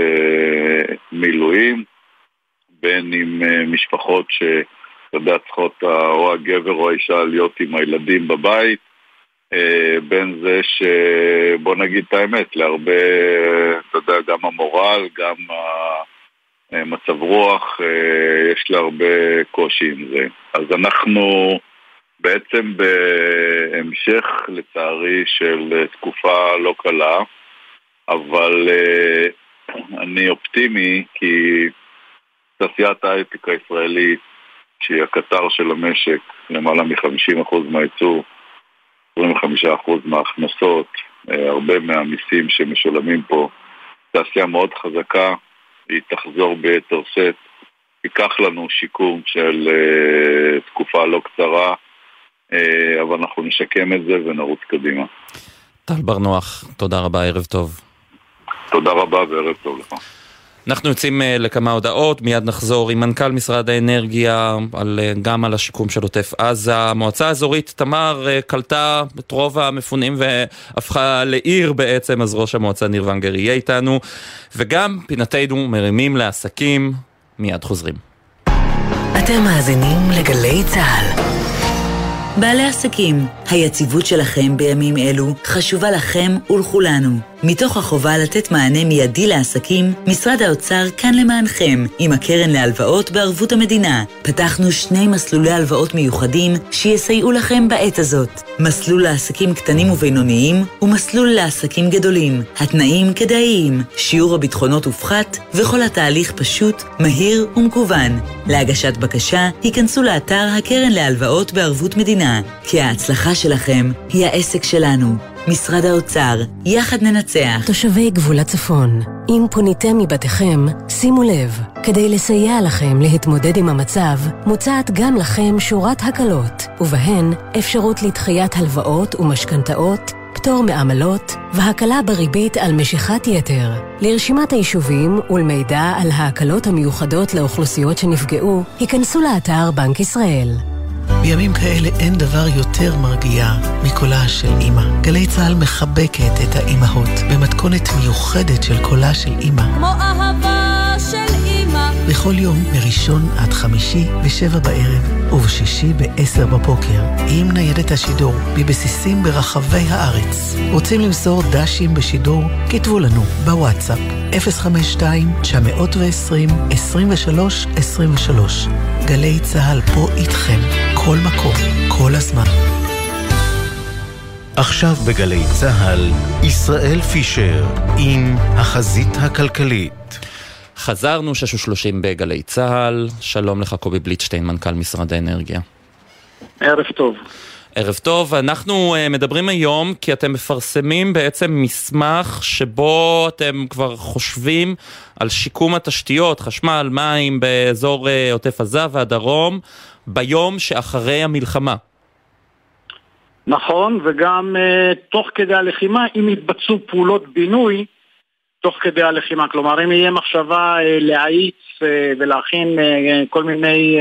במילואים, בין אם אה, משפחות שאתה יודע, צריכות או הגבר או האישה להיות עם הילדים בבית, אה, בין זה שבוא נגיד את האמת, להרבה, אתה יודע, גם המורל, גם מצב רוח, יש להרבה קושי עם זה. אז אנחנו בעצם בהמשך, לצערי, של תקופה לא קלה, אבל uh, אני אופטימי כי תעשיית ההייטק הישראלית, שהיא הקטר של המשק, למעלה מ-50% מהייצור, 25% מההכנסות, uh, הרבה מהמיסים שמשולמים פה, תעשייה מאוד חזקה, היא תחזור ביתר שאת. ייקח לנו שיקום של uh, תקופה לא קצרה. אה, אבל אנחנו נשקם את זה ונרוץ קדימה. טל בר נוח, תודה רבה, ערב טוב. תודה רבה וערב טוב לך. אנחנו יוצאים אה, לכמה הודעות, מיד נחזור עם מנכ"ל משרד האנרגיה, על, אה, גם על השיקום של עוטף עזה. המועצה האזורית תמר קלטה את רוב המפונים והפכה לעיר בעצם, אז ראש המועצה ניר ונגר יהיה איתנו. וגם פינתנו מרימים לעסקים, מיד חוזרים. אתם מאזינים לגלי צה"ל. בעלי עסקים, היציבות שלכם בימים אלו חשובה לכם ולכולנו. מתוך החובה לתת מענה מיידי לעסקים, משרד האוצר כאן למענכם, עם הקרן להלוואות בערבות המדינה. פתחנו שני מסלולי הלוואות מיוחדים שיסייעו לכם בעת הזאת. מסלול לעסקים קטנים ובינוניים ומסלול לעסקים גדולים. התנאים כדאיים, שיעור הביטחונות הופחת וכל התהליך פשוט, מהיר ומקוון. להגשת בקשה, היכנסו לאתר הקרן להלוואות בערבות מדינה, כי ההצלחה שלכם היא העסק שלנו. משרד האוצר, יחד ננצח. תושבי גבול הצפון, אם פוניתם מבתיכם, שימו לב, כדי לסייע לכם להתמודד עם המצב, מוצעת גם לכם שורת הקלות, ובהן אפשרות לדחיית הלוואות ומשכנתאות, פטור מעמלות והקלה בריבית על משיכת יתר. לרשימת היישובים ולמידע על ההקלות המיוחדות לאוכלוסיות שנפגעו, היכנסו לאתר בנק ישראל. בימים כאלה אין דבר יותר מרגיע מקולה של אימא. גלי צה"ל מחבקת את האימהות במתכונת מיוחדת של קולה של אימא. כמו אהבה. בכל יום, מראשון עד חמישי, בשבע בערב, ובשישי בעשר בבוקר, עם ניידת השידור, מבסיסים ברחבי הארץ. רוצים למסור ד"שים בשידור? כתבו לנו בוואטסאפ 052-920-2323. גלי צה"ל פה איתכם, כל מקום, כל הזמן. עכשיו בגלי צה"ל, ישראל פישר עם החזית הכלכלית. חזרנו, שש ושלושים בגלי צה"ל. שלום לך, קובי בליטשטיין, מנכ"ל משרד האנרגיה. ערב טוב. ערב טוב, אנחנו uh, מדברים היום כי אתם מפרסמים בעצם מסמך שבו אתם כבר חושבים על שיקום התשתיות, חשמל, מים באזור uh, עוטף עזה והדרום ביום שאחרי המלחמה. נכון, וגם uh, תוך כדי הלחימה, אם יתבצעו פעולות בינוי תוך כדי הלחימה. כלומר, אם יהיה מחשבה uh, להאיץ uh, ולהכין uh, כל מיני...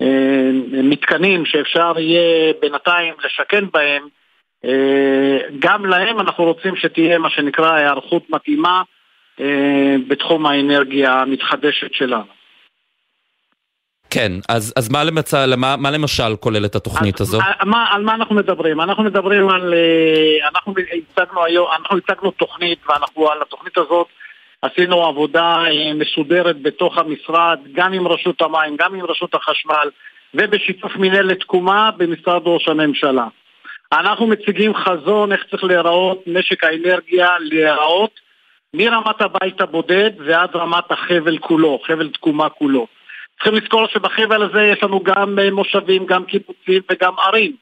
אה, מתקנים שאפשר יהיה בינתיים לשכן בהם, אה, גם להם אנחנו רוצים שתהיה מה שנקרא היערכות מתאימה אה, בתחום האנרגיה המתחדשת שלנו. כן, אז, אז מה, למצא, מה, מה למשל כוללת התוכנית אז, הזו? מה, על מה אנחנו מדברים? אנחנו מדברים על... אנחנו הצגנו היום, אנחנו הצגנו תוכנית, ואנחנו על התוכנית הזאת עשינו עבודה אה, מסודרת בתוך המשרד, גם עם רשות המים, גם עם רשות החשמל, ובשיתוף מנהלת תקומה במשרד ראש הממשלה. אנחנו מציגים חזון איך צריך להיראות משק האנרגיה, להיראות מרמת הבית הבודד ועד רמת החבל כולו, חבל תקומה כולו. צריכים לזכור שבחבל הזה יש לנו גם אה, מושבים, גם קיבוצים וגם ערים.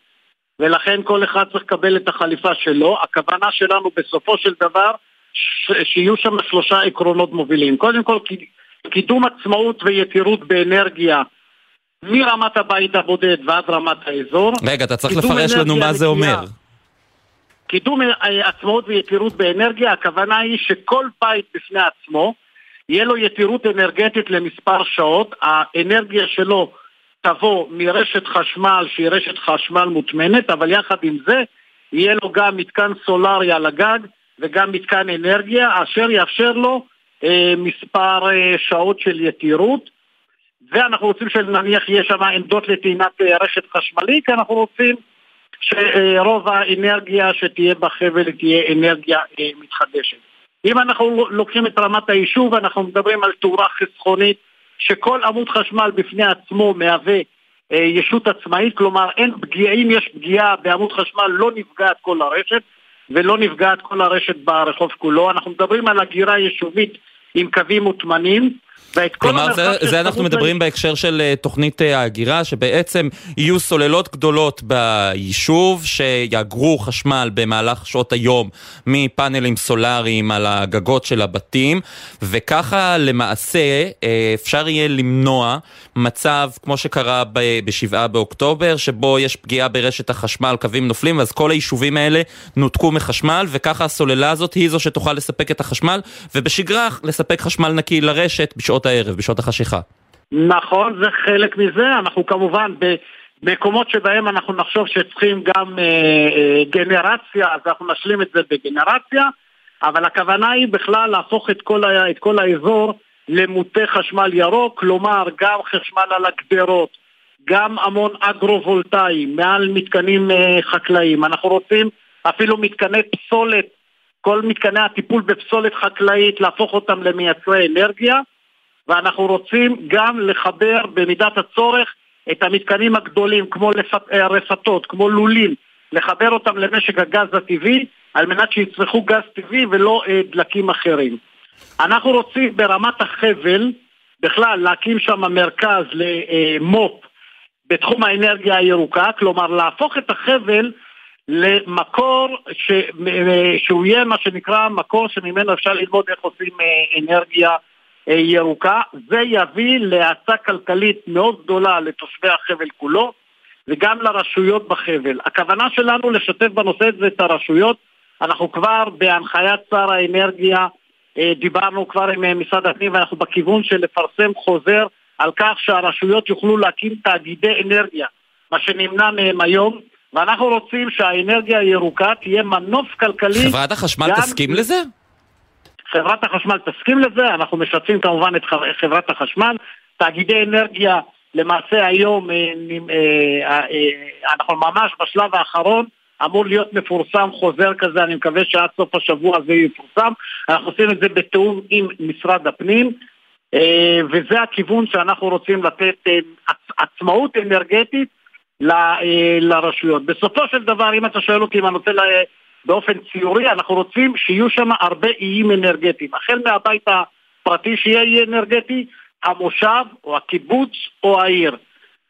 ולכן כל אחד צריך לקבל את החליפה שלו. הכוונה שלנו בסופו של דבר שיהיו שם שלושה עקרונות מובילים. קודם כל, קידום עצמאות ויתירות באנרגיה מרמת הבית הבודד ועד רמת האזור. רגע, אתה צריך לפרש לנו מה זה אומר. קידום עצמאות ויתירות באנרגיה, הכוונה היא שכל בית בפני עצמו, יהיה לו יתירות אנרגטית למספר שעות, האנרגיה שלו תבוא מרשת חשמל שהיא רשת חשמל מוטמנת, אבל יחד עם זה יהיה לו גם מתקן סולארי על הגג וגם מתקן אנרגיה, אשר יאפשר לו אה, מספר אה, שעות של יתירות. ואנחנו רוצים שנניח יהיה שם עמדות לטעינת אה, רשת חשמלית, כי אנחנו רוצים שרוב האנרגיה שתהיה בחבל תהיה אנרגיה אה, מתחדשת. אם אנחנו לוקחים את רמת היישוב, אנחנו מדברים על תאורה חסכונית, שכל עמוד חשמל בפני עצמו מהווה אה, ישות עצמאית, כלומר אין פגיעה, אם יש פגיעה בעמוד חשמל לא נפגעת כל הרשת, ולא נפגעת כל הרשת ברחוב כולו. אנחנו מדברים על הגירה יישובית עם קווים מוטמנים. כלומר, זה, זה אנחנו מדברים ל... בהקשר של uh, תוכנית uh, ההגירה, שבעצם יהיו סוללות גדולות ביישוב, שיאגרו חשמל במהלך שעות היום מפאנלים סולאריים על הגגות של הבתים, וככה למעשה uh, אפשר יהיה למנוע מצב כמו שקרה ב-7 באוקטובר, שבו יש פגיעה ברשת החשמל, קווים נופלים, אז כל היישובים האלה נותקו מחשמל, וככה הסוללה הזאת היא זו שתוכל לספק את החשמל, ובשגרה לספק חשמל נקי לרשת בשעות הערב, בשעות החשיכה. נכון, זה חלק מזה, אנחנו כמובן במקומות שבהם אנחנו נחשוב שצריכים גם אה, אה, גנרציה, אז אנחנו נשלים את זה בגנרציה, אבל הכוונה היא בכלל להפוך את כל, ה, את כל האזור למוטה חשמל ירוק, כלומר גם חשמל על הגדרות, גם המון אגרו-וולטאי מעל מתקנים אה, חקלאיים. אנחנו רוצים אפילו מתקני פסולת, כל מתקני הטיפול בפסולת חקלאית, להפוך אותם למייצרי אנרגיה, ואנחנו רוצים גם לחבר במידת הצורך את המתקנים הגדולים כמו אה, רפתות, כמו לולים, לחבר אותם למשק הגז הטבעי על מנת שיצרכו גז טבעי ולא אה, דלקים אחרים. אנחנו רוצים ברמת החבל בכלל להקים שם מרכז למו"פ בתחום האנרגיה הירוקה, כלומר להפוך את החבל למקור ש... שהוא יהיה מה שנקרא מקור שממנו אפשר ללמוד איך עושים אה, אנרגיה אה, ירוקה. זה יביא להאצה כלכלית מאוד גדולה לתושבי החבל כולו וגם לרשויות בחבל. הכוונה שלנו לשתף בנושא הזה את הרשויות. אנחנו כבר בהנחיית שר האנרגיה אה, דיברנו כבר עם אה, משרד הפנים ואנחנו בכיוון של לפרסם חוזר על כך שהרשויות יוכלו להקים תאגידי אנרגיה. מה שנמנע מהם היום, ואנחנו רוצים שהאנרגיה הירוקה תהיה מנוף כלכלי. חברת החשמל גם- תסכים לזה? חברת החשמל תסכים לזה, אנחנו משתפים כמובן את חברת החשמל. תאגידי אנרגיה, למעשה היום אה, אה, אה, אנחנו ממש בשלב האחרון, אמור להיות מפורסם חוזר כזה, אני מקווה שעד סוף השבוע זה יפורסם. אנחנו עושים את זה בתיאום עם משרד הפנים, וזה הכיוון שאנחנו רוצים לתת עצ- עצמאות אנרגטית לרשויות. בסופו של דבר, אם אתה שואל אותי אם אני רוצה באופן ציורי, אנחנו רוצים שיהיו שם הרבה איים אנרגטיים. החל מהבית הפרטי שיהיה אי אנרגטי, המושב או הקיבוץ או העיר.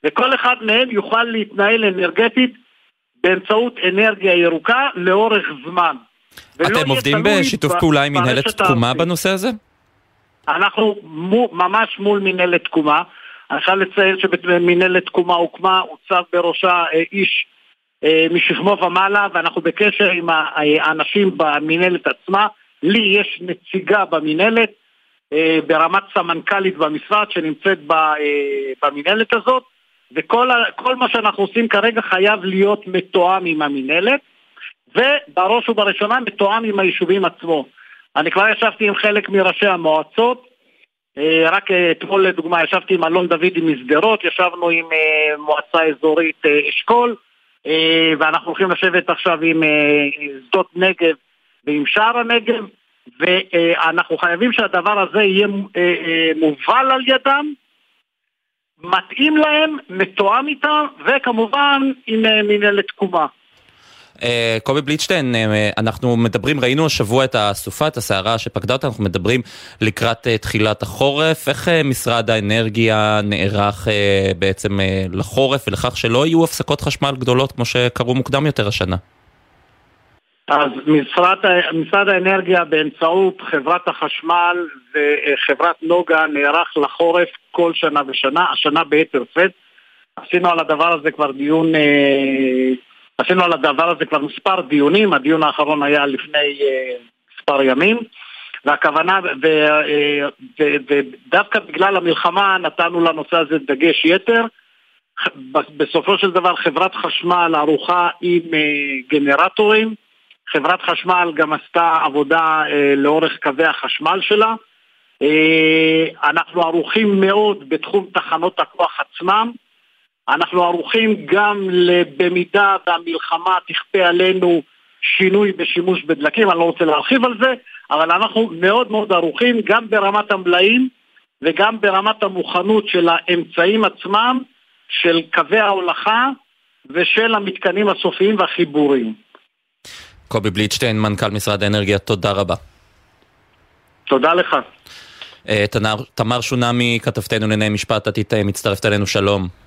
וכל אחד מהם יוכל להתנהל אנרגטית באמצעות אנרגיה ירוקה לאורך זמן. אתם עובדים בשיתוף פעולה עם מנהלת תקומה. בנושא הזה? אנחנו מו, ממש מול מנהלת תקומה. אני חייב לציין שמנהלת תקומה הוקמה, הוצב בראשה אה, איש משכמו ומעלה, ואנחנו בקשר עם ה- האנשים במנהלת עצמה. לי יש נציגה במנהלת, אה, ברמת סמנכ"לית במשרד, שנמצאת ב, אה, במנהלת הזאת, וכל מה שאנחנו עושים כרגע חייב להיות מתואם עם המנהלת, ובראש ובראשונה מתואם עם היישובים עצמו. אני כבר ישבתי עם חלק מראשי המועצות, אה, רק אה, אתמול לדוגמה ישבתי עם אלון דוידי משדרות, ישבנו עם אה, מועצה אזורית אה, אשכול, אה, ואנחנו הולכים לשבת עכשיו עם אה, שדות נגב ועם שער הנגב, ואנחנו חייבים שהדבר הזה יהיה אה, אה, מובל על ידם, מתאים להם, מתואם איתם, וכמובן עם אה, מנהלת תקומה. אה, קובי בליטשטיין, אה, אנחנו מדברים, ראינו השבוע את הסופה, את הסערה שפקדה אותה, אנחנו מדברים לקראת אה, תחילת החורף. איך משרד האנרגיה נערך בעצם לחורף ולכך שלא יהיו הפסקות חשמל גדולות כמו שקרו מוקדם יותר השנה? אז משרד, משרד האנרגיה באמצעות חברת החשמל וחברת נוגה נערך לחורף כל שנה ושנה, השנה ביתר שאת. עשינו על הדבר הזה כבר דיון, אה, עשינו על הדבר הזה כבר מספר דיונים, הדיון האחרון היה לפני אה, מספר ימים, והכוונה, אה, ודווקא בגלל המלחמה נתנו לנושא הזה דגש יתר. בסופו של דבר חברת חשמל ערוכה עם אה, גנרטורים, חברת חשמל גם עשתה עבודה לאורך קווי החשמל שלה. אנחנו ערוכים מאוד בתחום תחנות הכוח עצמם. אנחנו ערוכים גם במידה והמלחמה תכפה עלינו שינוי בשימוש בדלקים, אני לא רוצה להרחיב על זה, אבל אנחנו מאוד מאוד ערוכים גם ברמת המלאים וגם ברמת המוכנות של האמצעים עצמם, של קווי ההולכה ושל המתקנים הסופיים והחיבורים. קובי בליטשטיין, מנכ"ל משרד האנרגיה, תודה רבה. תודה לך. אה, תמר שונמי, כתבתנו לענייני משפט, את אה, מצטרפת אלינו, שלום.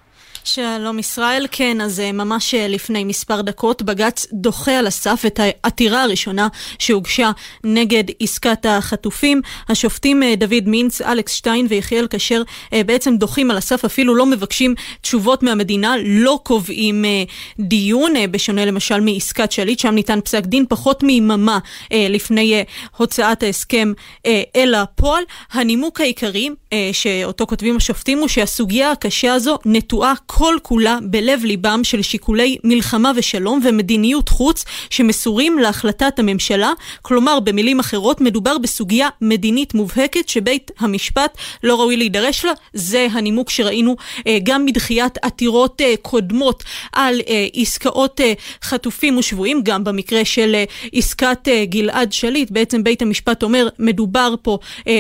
שלום ישראל, כן, אז אה, ממש אה, לפני מספר דקות בג"ץ דוחה על הסף את העתירה הראשונה שהוגשה נגד עסקת החטופים. השופטים אה, דוד מינץ, אלכס שטיין ויחיאל כשר בעצם דוחים על הסף, אפילו לא מבקשים תשובות מהמדינה, לא קובעים דיון, בשונה למשל מעסקת שליט, שם ניתן פסק דין פחות מיממה לפני הוצאת ההסכם אל הפועל. הנימוק העיקרי שאותו כותבים השופטים הוא שהסוגיה הקשה הזו נטועה כל כולה בלב ליבם של שיקולי מלחמה ושלום ומדיניות חוץ שמסורים להחלטת הממשלה, כלומר במילים אחרות מדובר בסוגיה מדינית מובהקת שבית המשפט לא ראוי להידרש לה, זה הנימוק שראינו אה, גם מדחיית עתירות אה, קודמות על אה, עסקאות חטופים ושבויים, גם במקרה של עסקת גלעד שליט, בעצם בית המשפט אומר מדובר פה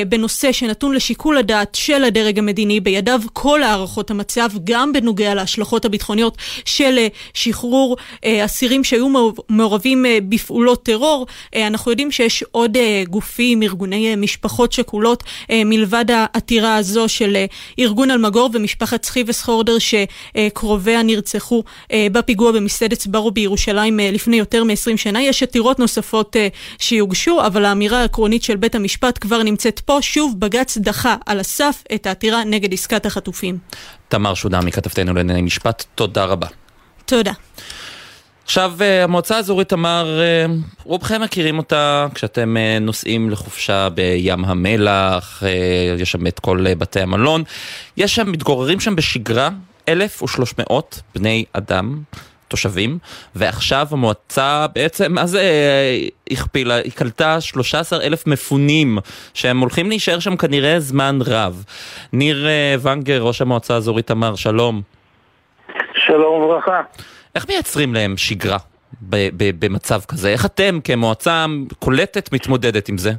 בנושא שנתון לשיקול הדעת של הדרג המדיני, בידיו כל הערכות המצב, גם בנוגע להשלכות הביטחוניות של אה, שחרור אה, אסירים שהיו מעור- מעורבים אה, בפעולות טרור. אנחנו יודעים שיש עוד גופים, ארגוני משפחות שכולות, מלבד העתירה הזו של ארגון אלמגור ומשפחת סחיבס חורדר שקרוביה נרצחו בפיגוע במסעדת סברו בירושלים לפני יותר מ-20 שנה. יש עתירות נוספות שיוגשו, אבל האמירה העקרונית של בית המשפט כבר נמצאת פה. שוב, בג"ץ דחה על הסף את העתירה נגד עסקת החטופים. תמר שונמי, כתבתנו לענייני משפט, תודה רבה. תודה. עכשיו, אה, המועצה האזורית תמר, אה, רובכם מכירים אותה כשאתם אה, נוסעים לחופשה בים המלח, יש שם את כל בתי המלון. יש שם, מתגוררים שם בשגרה 1,300 בני אדם. תושבים, ועכשיו המועצה בעצם, מה זה אה, הכפילה? היא קלטה 13 אלף מפונים, שהם הולכים להישאר שם כנראה זמן רב. ניר אה, ונגר, ראש המועצה האזורית תמר, שלום. שלום וברכה. איך מייצרים להם שגרה במצב כזה? איך אתם כמועצה קולטת מתמודדת עם זה?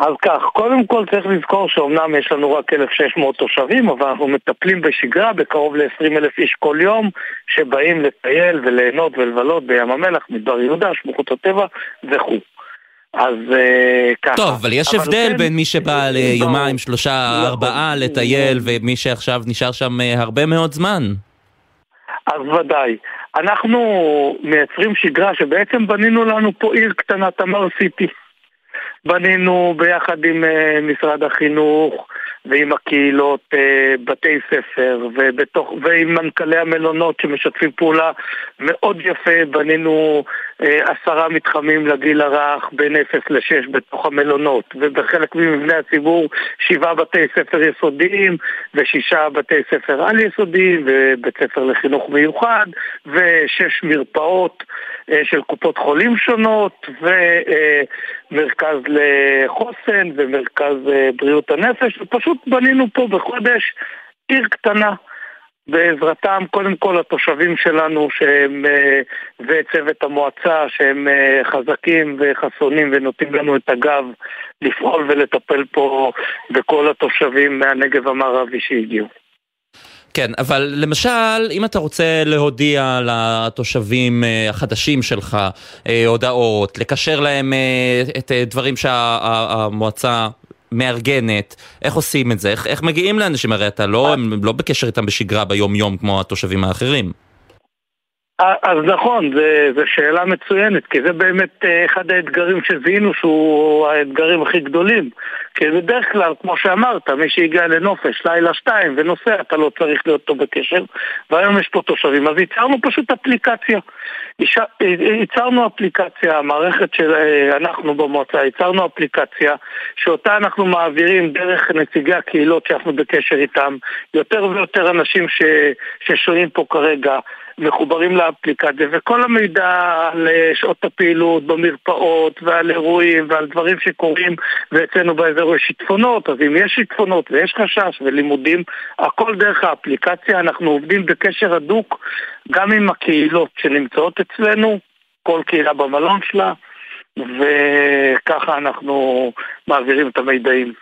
אז כך, קודם כל צריך לזכור שאומנם יש לנו רק 1,600 תושבים, אבל אנחנו מטפלים בשגרה בקרוב ל-20 אלף איש כל יום, שבאים לטייל וליהנות ולבלות בים המלח, מדבר יהודה, שמוחות הטבע וכו'. אז uh, ככה. טוב, אבל יש אבל הבדל כן, בין מי שבא ליומיים, שלושה, נכון. ארבעה לטייל, ומי שעכשיו נשאר שם אה, הרבה מאוד זמן. אז ודאי. אנחנו מייצרים שגרה שבעצם בנינו לנו פה עיר קטנה, תמר סיטי. בנינו ביחד עם uh, משרד החינוך ועם הקהילות uh, בתי ספר ובתוך, ועם מנכ"לי המלונות שמשתפים פעולה מאוד יפה, בנינו uh, עשרה מתחמים לגיל הרך בין 0 ל-6 בתוך המלונות ובחלק ממבני הציבור שבעה בתי ספר יסודיים ושישה בתי ספר על-יסודיים ובית ספר לחינוך מיוחד ושש מרפאות של קופות חולים שונות ומרכז לחוסן ומרכז אה, בריאות הנפש, ופשוט בנינו פה בחודש עיר קטנה. בעזרתם קודם כל התושבים שלנו שהם, אה, וצוות המועצה שהם אה, חזקים וחסונים ונותנים לנו את הגב לפעול ולטפל פה בכל התושבים מהנגב המערבי שהגיעו. כן, אבל למשל, אם אתה רוצה להודיע לתושבים אה, החדשים שלך אה, הודעות, לקשר להם אה, את דברים שהמועצה מארגנת, איך עושים את זה? איך, איך מגיעים לאנשים? הרי אתה לא, הם לא בקשר איתם בשגרה ביום-יום כמו התושבים האחרים. אז נכון, זו שאלה מצוינת, כי זה באמת אה, אחד האתגרים שזיהינו שהוא האתגרים הכי גדולים. כי בדרך כלל, כמו שאמרת, מי שהגיע לנופש לילה שתיים ונוסע, אתה לא צריך להיות איתו בקשר, והיום יש פה תושבים, אז ייצרנו פשוט אפליקציה. ייצרנו אפליקציה, המערכת שאנחנו אה, במועצה, ייצרנו אפליקציה שאותה אנחנו מעבירים דרך נציגי הקהילות שאנחנו בקשר איתם, יותר ויותר אנשים. ששוהים פה כרגע. מחוברים לאפליקציה, וכל המידע על אה, שעות הפעילות במרפאות ועל אירועים ועל דברים שקורים, ואצלנו באזור יש שיטפונות, אז אם יש שיטפונות ויש חשש ולימודים, הכל דרך האפליקציה, אנחנו עובדים בקשר הדוק גם עם הקהילות שנמצאות אצלנו, כל קהילה במלון שלה, וככה אנחנו מעבירים את המידעים.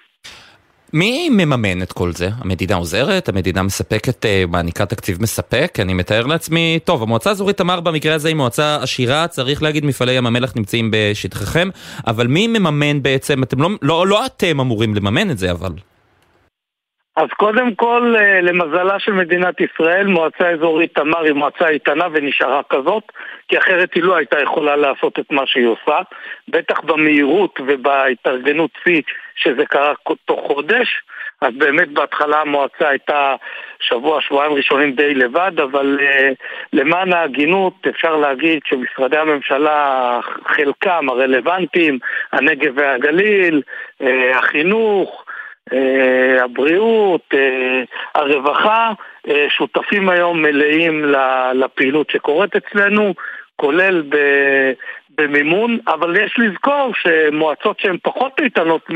מי מממן את כל זה? המדינה עוזרת? המדינה מספקת, אה, מעניקה תקציב מספק? אני מתאר לעצמי, טוב, המועצה האזורית תמר במקרה הזה היא מועצה עשירה, צריך להגיד מפעלי ים המלח נמצאים בשטחכם, אבל מי מממן בעצם, אתם לא, לא, לא אתם אמורים לממן את זה אבל. אז קודם כל, אה, למזלה של מדינת ישראל, מועצה אזורית תמר היא מועצה איתנה ונשארה כזאת, כי אחרת היא לא הייתה יכולה לעשות את מה שהיא עושה, בטח במהירות ובהתארגנות שיא שזה קרה תוך חודש. אז באמת בהתחלה המועצה הייתה שבוע, שבועיים ראשונים די לבד, אבל uh, למען ההגינות אפשר להגיד שמשרדי הממשלה, חלקם הרלוונטיים, הנגב והגליל, uh, החינוך, הבריאות, אה, הרווחה, אה, שותפים היום מלאים לפעילות שקורית אצלנו, כולל במימון, אבל יש לזכור שמועצות שהן פחות איתנות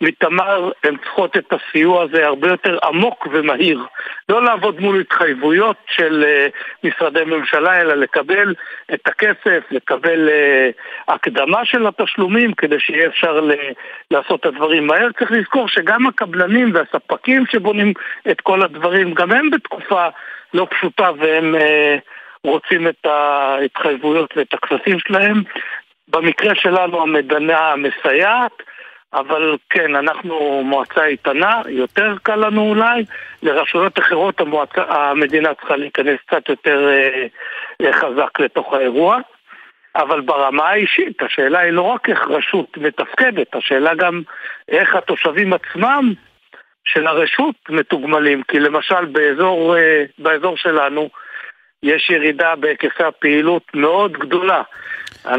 מתמר, הן צריכות את הסיוע הזה הרבה יותר עמוק ומהיר. לא לעבוד מול התחייבויות של uh, משרדי ממשלה, אלא לקבל את הכסף, לקבל uh, הקדמה של התשלומים כדי שיהיה אפשר לעשות את הדברים מהר. צריך לזכור שגם הקבלנים והספקים שבונים את כל הדברים, גם הם בתקופה לא פשוטה והם... Uh, רוצים את ההתחייבויות ואת הכספים שלהם. במקרה שלנו המדינה מסייעת, אבל כן, אנחנו מועצה איתנה, יותר קל לנו אולי. לרשויות אחרות המועצה, המדינה צריכה להיכנס קצת יותר אה, חזק לתוך האירוע. אבל ברמה האישית, השאלה היא לא רק איך רשות מתפקדת, השאלה גם איך התושבים עצמם של הרשות מתוגמלים. כי למשל באזור, אה, באזור שלנו, יש ירידה בהיקפי הפעילות מאוד גדולה.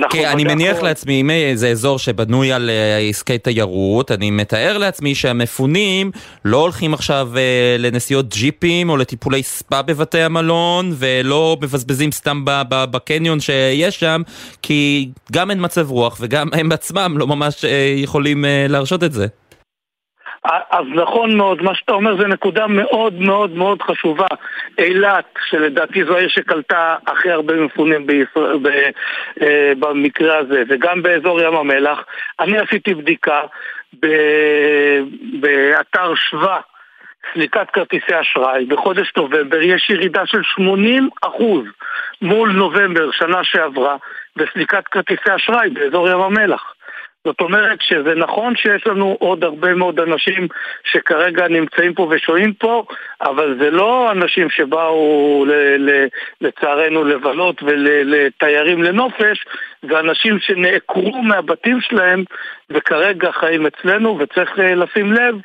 כן, אני מניח לעצמי, אם זה אזור שבנוי על אה, עסקי תיירות, אני מתאר לעצמי שהמפונים לא הולכים עכשיו אה, לנסיעות ג'יפים או לטיפולי ספא בבתי המלון, ולא מבזבזים סתם בקניון שיש שם, כי גם אין מצב רוח וגם הם עצמם לא ממש אה, יכולים להרשות את זה. אז נכון מאוד, מה שאתה אומר זה נקודה מאוד מאוד מאוד חשובה. אילת, שלדעתי זו העיר שקלטה הכי הרבה מפונים בישראל, ב, אה, במקרה הזה, וגם באזור ים המלח. אני עשיתי בדיקה ב, באתר שווה, סליקת כרטיסי אשראי, בחודש נובמבר יש ירידה של 80% מול נובמבר שנה שעברה בסליקת כרטיסי אשראי באזור ים המלח. זאת אומרת שזה נכון שיש לנו עוד הרבה מאוד אנשים שכרגע נמצאים פה ושוהים פה, אבל זה לא אנשים שבאו ל- ל- לצערנו לבלות ולתיירים לנופש, זה אנשים שנעקרו מהבתים שלהם וכרגע חיים אצלנו, וצריך אה, לשים לב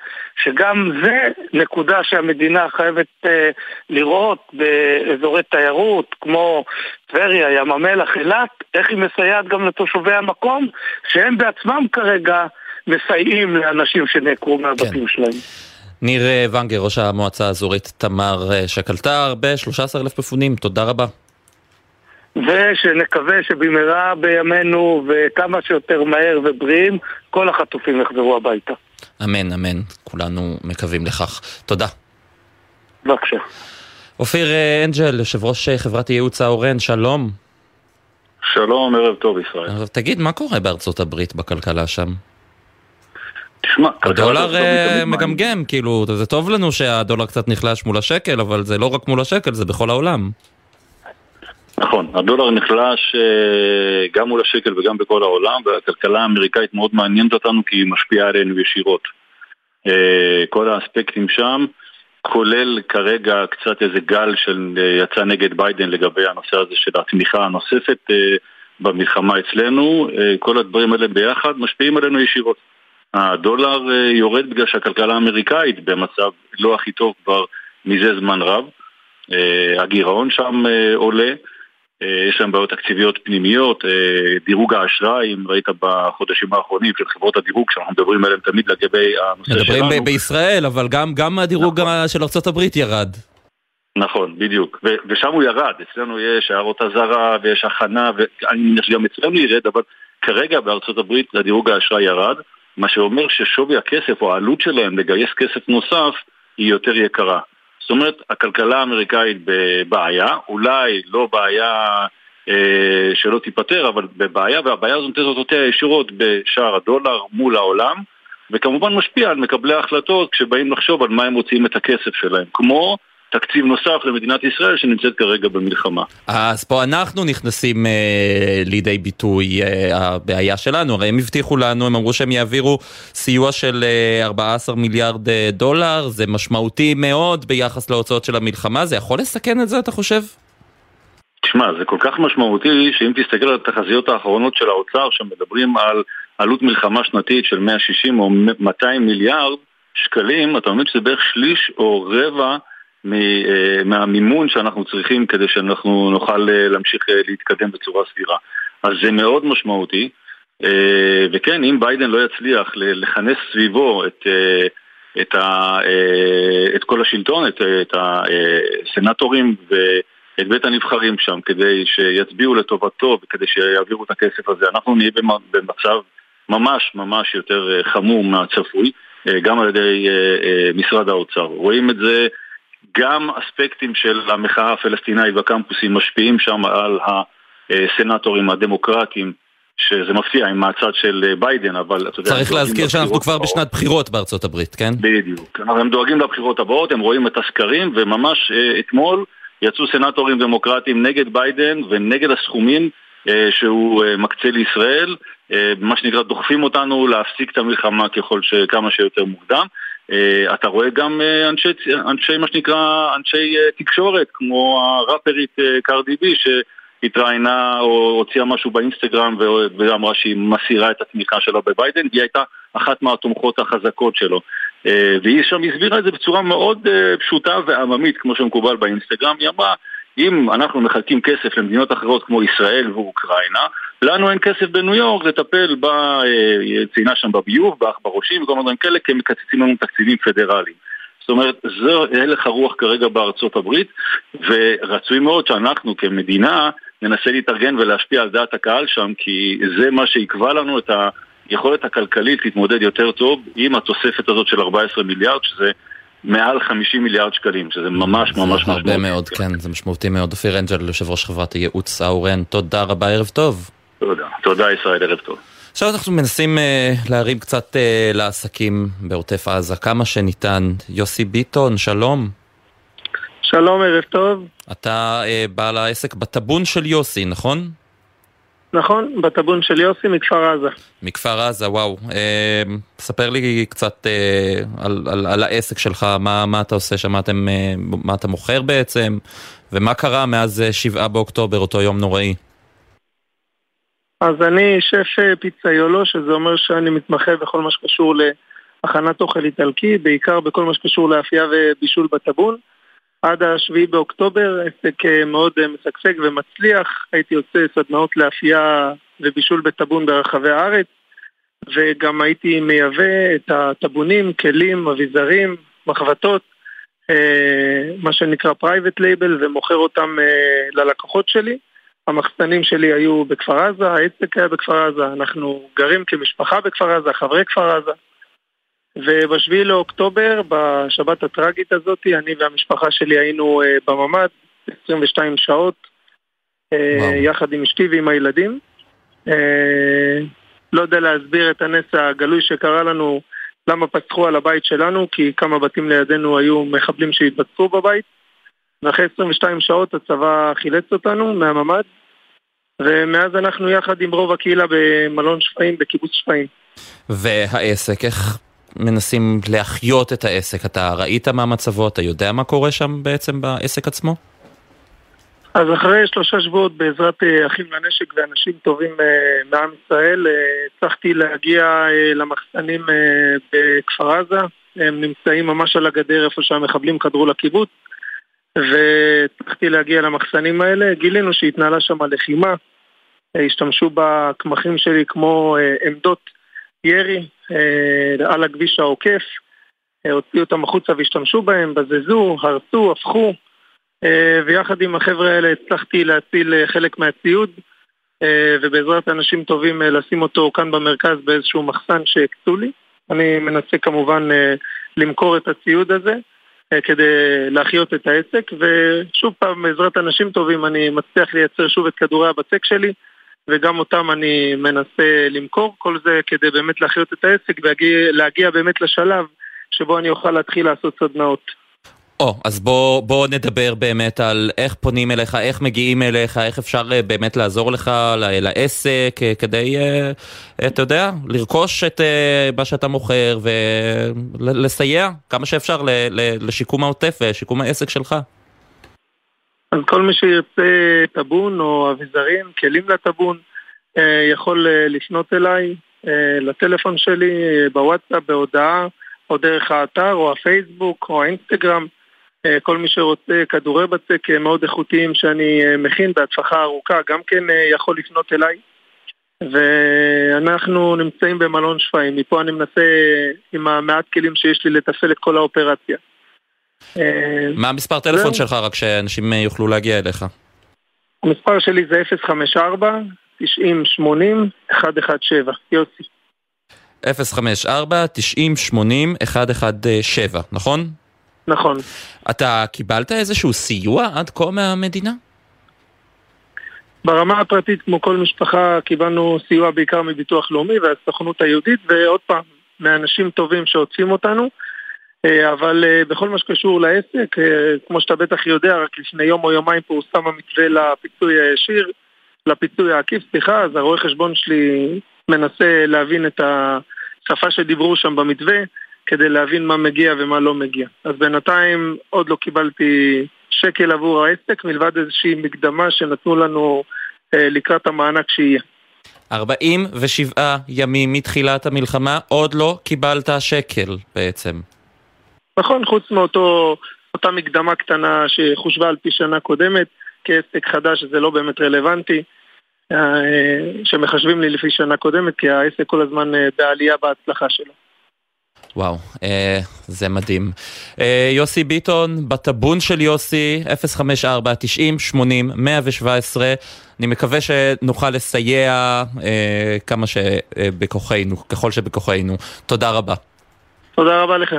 שגם זה נקודה שהמדינה חייבת אה, לראות באזורי תיירות כמו טבריה, ים המלח, אילת, איך היא מסייעת גם לתושבי המקום, שהם בעצמם כרגע מסייעים לאנשים שנעקרו מהבתים כן. שלהם. ניר אה, ונגר, ראש המועצה האזורית תמר, שקלטה הרבה, 13,000 מפונים, תודה רבה. ושנקווה שבמהרה בימינו וכמה שיותר מהר ובריאים כל החטופים יחזרו הביתה. אמן, אמן. כולנו מקווים לכך. תודה. בבקשה. אופיר אה, אנג'ל, יושב ראש אה, חברת ייעוץ האורן, שלום. שלום, ערב טוב ישראל. תגיד, מה קורה בארצות הברית בכלכלה שם? תשמע, הדולר אה, מגמגם, כאילו, זה טוב לנו שהדולר קצת נחלש מול השקל, אבל זה לא רק מול השקל, זה בכל העולם. נכון, הדולר נחלש אה, גם מול השקל וגם בכל העולם, והכלכלה האמריקאית מאוד מעניינת אותנו כי היא משפיעה עלינו ישירות. אה, כל האספקטים שם, כולל כרגע קצת איזה גל שיצא אה, נגד ביידן לגבי הנושא הזה של התמיכה הנוספת במלחמה אצלנו, כל הדברים האלה ביחד משפיעים עלינו ישירות. הדולר יורד בגלל שהכלכלה האמריקאית במצב לא הכי טוב כבר מזה זמן רב. הגירעון שם עולה. אה, יש להם בעיות תקציביות פנימיות, אה, דירוג האשראי, אם ראית בחודשים האחרונים של חברות הדירוג, שאנחנו מדברים עליהם תמיד לגבי הנושא מדברים שלנו. מדברים בישראל, אבל גם, גם הדירוג נכון. של ארה"ב ירד. נכון, בדיוק. ו- ושם הוא ירד, אצלנו יש הערות אזהרה ויש הכנה, ואני מניח שגם אצלנו ירד, אבל כרגע בארצות הברית הדירוג האשראי ירד, מה שאומר ששווי הכסף או העלות שלהם לגייס כסף נוסף היא יותר יקרה. זאת אומרת, הכלכלה האמריקאית בבעיה, אולי לא בעיה אה, שלא תיפתר, אבל בבעיה, והבעיה הזאת נותנת אותותיה ישירות בשער הדולר מול העולם, וכמובן משפיע על מקבלי ההחלטות כשבאים לחשוב על מה הם מוציאים את הכסף שלהם, כמו תקציב נוסף למדינת ישראל שנמצאת כרגע במלחמה. אז פה אנחנו נכנסים אה, לידי ביטוי אה, הבעיה שלנו, הרי הם הבטיחו לנו, הם אמרו שהם יעבירו סיוע של אה, 14 מיליארד אה, דולר, זה משמעותי מאוד ביחס להוצאות של המלחמה, זה יכול לסכן את זה אתה חושב? תשמע, זה כל כך משמעותי שאם תסתכל על התחזיות האחרונות של האוצר שמדברים על עלות מלחמה שנתית של 160 או 200 מיליארד שקלים, אתה מבין שזה בערך שליש או רבע מהמימון שאנחנו צריכים כדי שאנחנו נוכל אה, להמשיך אה, להתקדם בצורה סבירה. אז זה מאוד משמעותי, וכן, אם ביידן לא יצליח לכנס סביבו את, את, ה, את כל השלטון, את, את הסנטורים ואת בית הנבחרים שם, כדי שיצביעו לטובתו וכדי שיעבירו את הכסף הזה, אנחנו נהיה במצב ממש ממש יותר חמור מהצפוי, גם על ידי משרד האוצר. רואים את זה גם אספקטים של המחאה הפלסטינאית בקמפוסים משפיעים שם על הסנטורים הדמוקרטיים שזה מפתיע עם מהצד של ביידן, אבל אתה יודע... צריך להזכיר שאנחנו כבר בשנת בחירות בארצות הברית, כן? בדיוק. הם דואגים לבחירות הבאות, הם רואים את הסקרים, וממש אה, אתמול יצאו סנטורים דמוקרטיים נגד ביידן ונגד הסכומים אה, שהוא אה, מקצה לישראל, מה שנקרא דוחפים אותנו להפסיק את המלחמה ככל ש... כמה שיותר מוקדם. אה, אתה רואה גם אה, אנשי, אנשי מה שנקרא, אנשי אה, תקשורת, כמו הראפרית קרדי בי, שהתראיינה או הוציאה משהו באינסטגרם ואמרה שהיא מסירה את התמיכה שלה בביידן, והיא הייתה אחת מהתומכות החזקות שלו. והיא שם הסבירה את זה בצורה מאוד פשוטה ועממית, כמו שמקובל באינסטגרם, היא אמרה, אם אנחנו מחלקים כסף למדינות אחרות כמו ישראל ואוקראינה, לנו אין כסף בניו יורק לטפל ב... אה, ציינה שם בביוב, בעכברושים וכל מיני דברים כאלה, כי הם מקצצים לנו תקציבים פדרליים. זאת אומרת, זה הלך הרוח כרגע בארצות הברית, ורצוי מאוד שאנחנו כמדינה ננסה להתארגן ולהשפיע על דעת הקהל שם, כי זה מה שיקבע לנו את היכולת הכלכלית להתמודד יותר טוב עם התוספת הזאת של 14 מיליארד, שזה מעל 50 מיליארד שקלים, שזה ממש ממש משמעותי. הרבה מאוד, כן, זה משמעותי מאוד. אופיר אנג'ל, יושב ראש חברת הייעוץ האורן, תודה רבה, ערב טוב. תודה. תודה ישראל, ערב טוב. עכשיו אנחנו מנסים uh, להרים קצת uh, לעסקים בעוטף עזה, כמה שניתן. יוסי ביטון, שלום. שלום, ערב טוב. אתה uh, בעל העסק בטאבון של יוסי, נכון? נכון, בטאבון של יוסי מכפר עזה. מכפר עזה, וואו. אה, ספר לי קצת אה, על, על, על העסק שלך, מה, מה אתה עושה שם, מה, אתם, אה, מה אתה מוכר בעצם, ומה קרה מאז 7 באוקטובר, אותו יום נוראי. אז אני שף פיצאיולו, שזה אומר שאני מתמחה בכל מה שקשור להכנת אוכל איטלקי, בעיקר בכל מה שקשור לאפייה ובישול בטאבון. עד השביעי באוקטובר, עסק אה, מאוד אה, משגשג ומצליח, הייתי יוצא סדנאות לאפייה ובישול בטאבון ברחבי הארץ וגם הייתי מייבא את הטאבונים, כלים, אביזרים, מחבטות, אה, מה שנקרא private label ומוכר אותם ללקוחות שלי. המחסנים שלי היו בכפר עזה, העסק היה בכפר עזה, אנחנו גרים כמשפחה בכפר עזה, חברי כפר עזה. ובשביעי לאוקטובר, בשבת הטראגית הזאת, אני והמשפחה שלי היינו uh, בממ"ד 22 שעות, uh, יחד עם אשתי ועם הילדים. Uh, לא יודע להסביר את הנס הגלוי שקרה לנו, למה פצחו על הבית שלנו, כי כמה בתים לידינו היו מחבלים שהתבצעו בבית. ואחרי 22 שעות הצבא חילץ אותנו מהממ"ד, ומאז אנחנו יחד עם רוב הקהילה במלון שפיים, בקיבוץ שפיים. והעסק, איך מנסים להחיות את העסק. אתה ראית מה מצבו? אתה יודע מה קורה שם בעצם בעסק עצמו? אז אחרי שלושה שבועות בעזרת אה, אחים לנשק ואנשים טובים אה, מעם ישראל, אה, הצלחתי להגיע למחסנים בכפר עזה. הם נמצאים ממש על הגדר איפה שהמחבלים חדרו לקיבוץ. והצלחתי להגיע למחסנים האלה, גילינו שהתנהלה שם לחימה, השתמשו בקמחים שלי כמו עמדות ירי אה, על הכביש העוקף, אה, הוציאו אותם החוצה והשתמשו בהם, בזזו, הרסו, הפכו, אה, ויחד עם החבר'ה האלה הצלחתי להציל חלק מהציוד, ובעזרת אנשים טובים לשים אותו כאן במרכז באיזשהו מחסן שהקצו לי. אני מנסה כמובן למכור את הציוד הזה כדי להחיות את העסק, ושוב פעם, בעזרת אנשים טובים אני מצליח לייצר שוב את כדורי הבצק שלי. וגם אותם אני מנסה למכור, כל זה כדי באמת להחיות את העסק ולהגיע באמת לשלב שבו אני אוכל להתחיל לעשות סדנאות. או, oh, אז בוא, בוא נדבר באמת על איך פונים אליך, איך מגיעים אליך, איך אפשר אה, באמת לעזור לך לעסק אה, כדי, אה, אתה יודע, לרכוש את מה שאתה מוכר ולסייע כמה שאפשר לשיקום העוטף ושיקום העסק שלך. אז כל מי שירצה טאבון או אביזרים, כלים לטאבון, יכול לפנות אליי לטלפון שלי, בוואטסאפ, בהודעה, או דרך האתר, או הפייסבוק, או האינסטגרם. כל מי שרוצה כדורי בצק מאוד איכותיים שאני מכין בהצלחה ארוכה, גם כן יכול לפנות אליי. ואנחנו נמצאים במלון שפיים, מפה אני מנסה עם המעט כלים שיש לי לתפעל את כל האופרציה. מה המספר טלפון שלך, רק שאנשים יוכלו להגיע אליך? המספר שלי זה 054 90 80 117, יוסי. 054 90 80 117, נכון? נכון. אתה קיבלת איזשהו סיוע עד כה מהמדינה? ברמה הפרטית, כמו כל משפחה, קיבלנו סיוע בעיקר מביטוח לאומי והסוכנות היהודית, ועוד פעם, מאנשים טובים שעוטפים אותנו. אה, אבל אה, בכל מה שקשור לעסק, אה, כמו שאתה בטח יודע, רק לפני יום או יומיים פורסם המתווה לפיצוי הישיר, לפיצוי העקיף, סליחה, אז הרואה חשבון שלי מנסה להבין את השפה שדיברו שם במתווה, כדי להבין מה מגיע ומה לא מגיע. אז בינתיים עוד לא קיבלתי שקל עבור העסק, מלבד איזושהי מקדמה שנתנו לנו לקראת המענק שיהיה. 47 ימים מתחילת המלחמה, עוד לא קיבלת שקל בעצם. נכון, חוץ מאותה מקדמה קטנה שחושבה על פי שנה קודמת, כעסק חדש זה לא באמת רלוונטי. שמחשבים לי לפי שנה קודמת, כי העסק כל הזמן בעלייה בהצלחה שלו. וואו, אה, זה מדהים. אה, יוסי ביטון, בטאבון של יוסי, 054-90-80-117. אני מקווה שנוכל לסייע אה, כמה שבכוחנו, ככל שבכוחנו. תודה רבה. תודה רבה לך.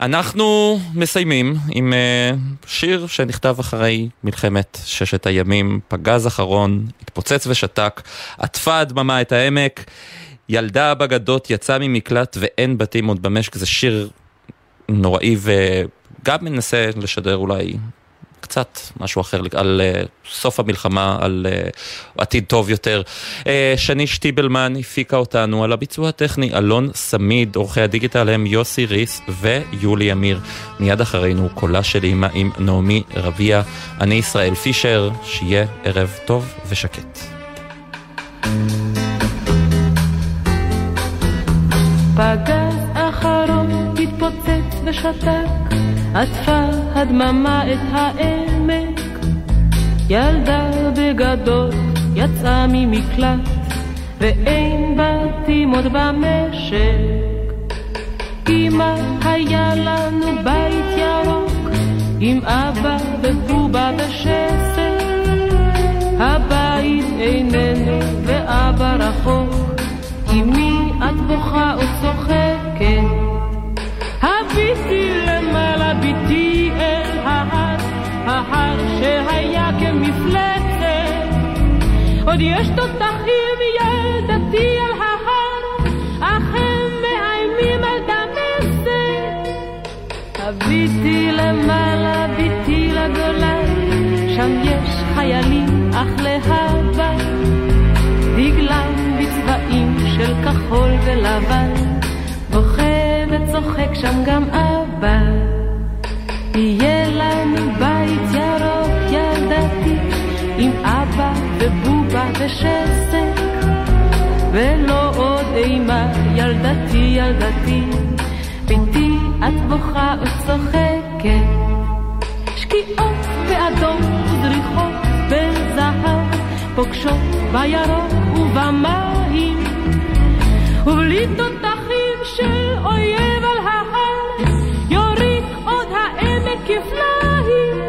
אנחנו מסיימים עם uh, שיר שנכתב אחרי מלחמת ששת הימים, פגז אחרון, התפוצץ ושתק, עטפה הדממה את העמק. ילדה בגדות יצאה ממקלט ואין בתים עוד במשק, זה שיר נוראי וגם מנסה לשדר אולי קצת משהו אחר על uh, סוף המלחמה, על uh, עתיד טוב יותר. Uh, שני שטיבלמן הפיקה אותנו על הביצוע הטכני, אלון סמיד, עורכי הדיגיטל הם יוסי ריס ויולי אמיר. מיד אחרינו קולה של אימא עם נעמי רביע. אני ישראל פישר, שיהיה ערב טוב ושקט. פגז אחרון התפוצץ ושתק, עטפה הדממה את העמק. ילדה בגדול יצאה ממקלט, ואין בתים עוד במשק. אמא היה לנו בית ירוק, עם אבא ובובה ושסק. הבית איננו ואבא רחוק, בוכה וצוחקת. הביטי למעלה, ביטי אל ההר, ההר שהיה כמפלצת. עוד יש תותחים כחול ולבן, בוכה וצוחק שם גם אבא. יהיה לנו בית ירוק ילדתי, עם אבא ובובה ושסק, ולא עוד אימה ילדתי ילדתי, ביתי את בוכה וצוחקת. שקיעות באדום וזריחות בזהב, פוגשות בירוק ובמים, ובלי תותחים של אויב על ההר, יוריד עוד העמק כפליים.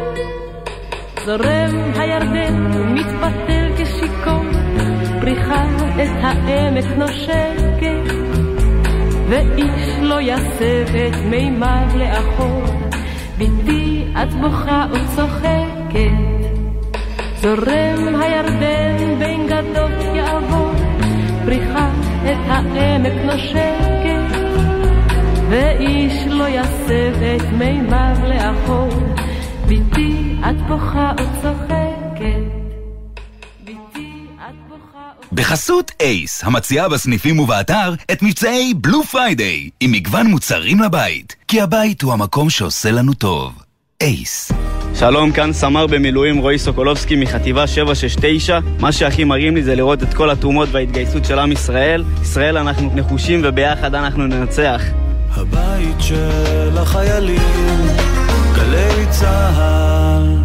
זורם הירדן מתפתל כשיכור, פריחה את העמק נושקת, ואיש לא יסב את מימיו לאחור. ביתי את בוכה וצוחקת, זורם הירדן בין גדות יעבור, פריחה את העמק נושקת, ואיש לא יסב את מימיו לאחור, ביתי את בוכה וצוחקת. בחסות אייס, המציעה בסניפים ובאתר את מבצעי Blue Friday, עם מגוון מוצרים לבית, כי הבית הוא המקום שעושה לנו טוב. אייס. שלום, כאן סמ"ר במילואים רועי סוקולובסקי מחטיבה 769. מה שהכי מרים לי זה לראות את כל התרומות וההתגייסות של עם ישראל. ישראל אנחנו נחושים וביחד אנחנו ננצח. הבית של החיילים, גלי צהל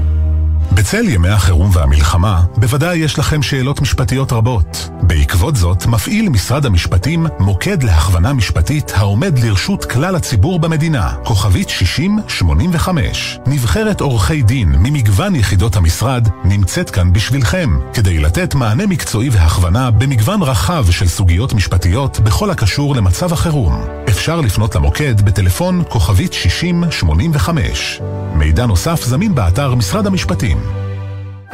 בצל ימי החירום והמלחמה, בוודאי יש לכם שאלות משפטיות רבות. בעקבות זאת, מפעיל משרד המשפטים מוקד להכוונה משפטית העומד לרשות כלל הציבור במדינה, כוכבית 6085. נבחרת עורכי דין ממגוון יחידות המשרד נמצאת כאן בשבילכם, כדי לתת מענה מקצועי והכוונה במגוון רחב של סוגיות משפטיות בכל הקשור למצב החירום. אפשר לפנות למוקד בטלפון כוכבית 6085. מידע נוסף זמין באתר משרד המשפטים.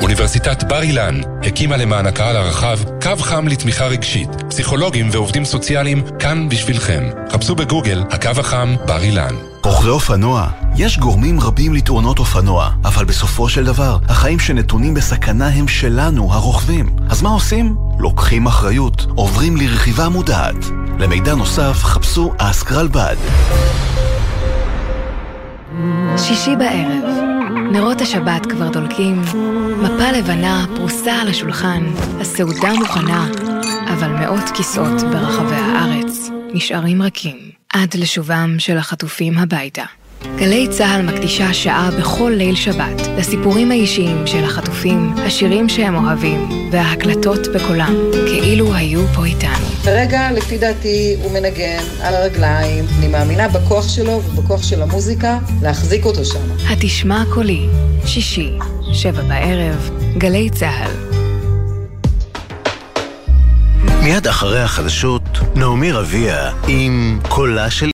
אוניברסיטת בר אילן הקימה למען הקהל הרחב קו חם לתמיכה רגשית. פסיכולוגים ועובדים סוציאליים כאן בשבילכם. חפשו בגוגל הקו החם בר אילן. רוכבי אופנוע, יש גורמים רבים לתאונות אופנוע, אבל בסופו של דבר, החיים שנתונים בסכנה הם שלנו, הרוכבים. אז מה עושים? לוקחים אחריות, עוברים לרכיבה מודעת. למידע נוסף, חפשו אסק רלב"ד. שישי בערב, נרות השבת כבר דולקים, מפה לבנה פרוסה על השולחן, הסעודה מוכנה, אבל מאות כיסאות ברחבי הארץ נשארים רכים עד לשובם של החטופים הביתה. גלי צה"ל מקדישה שעה בכל ליל שבת לסיפורים האישיים של החטופים, השירים שהם אוהבים וההקלטות בקולם, כאילו היו פה איתנו. כרגע, לפי דעתי, הוא מנגן על הרגליים. אני מאמינה בכוח שלו ובכוח של המוזיקה להחזיק אותו שם. התשמע קולי, שישי, שבע בערב, גלי צה"ל. מיד אחרי החדשות, נעמי רביע עם קולה של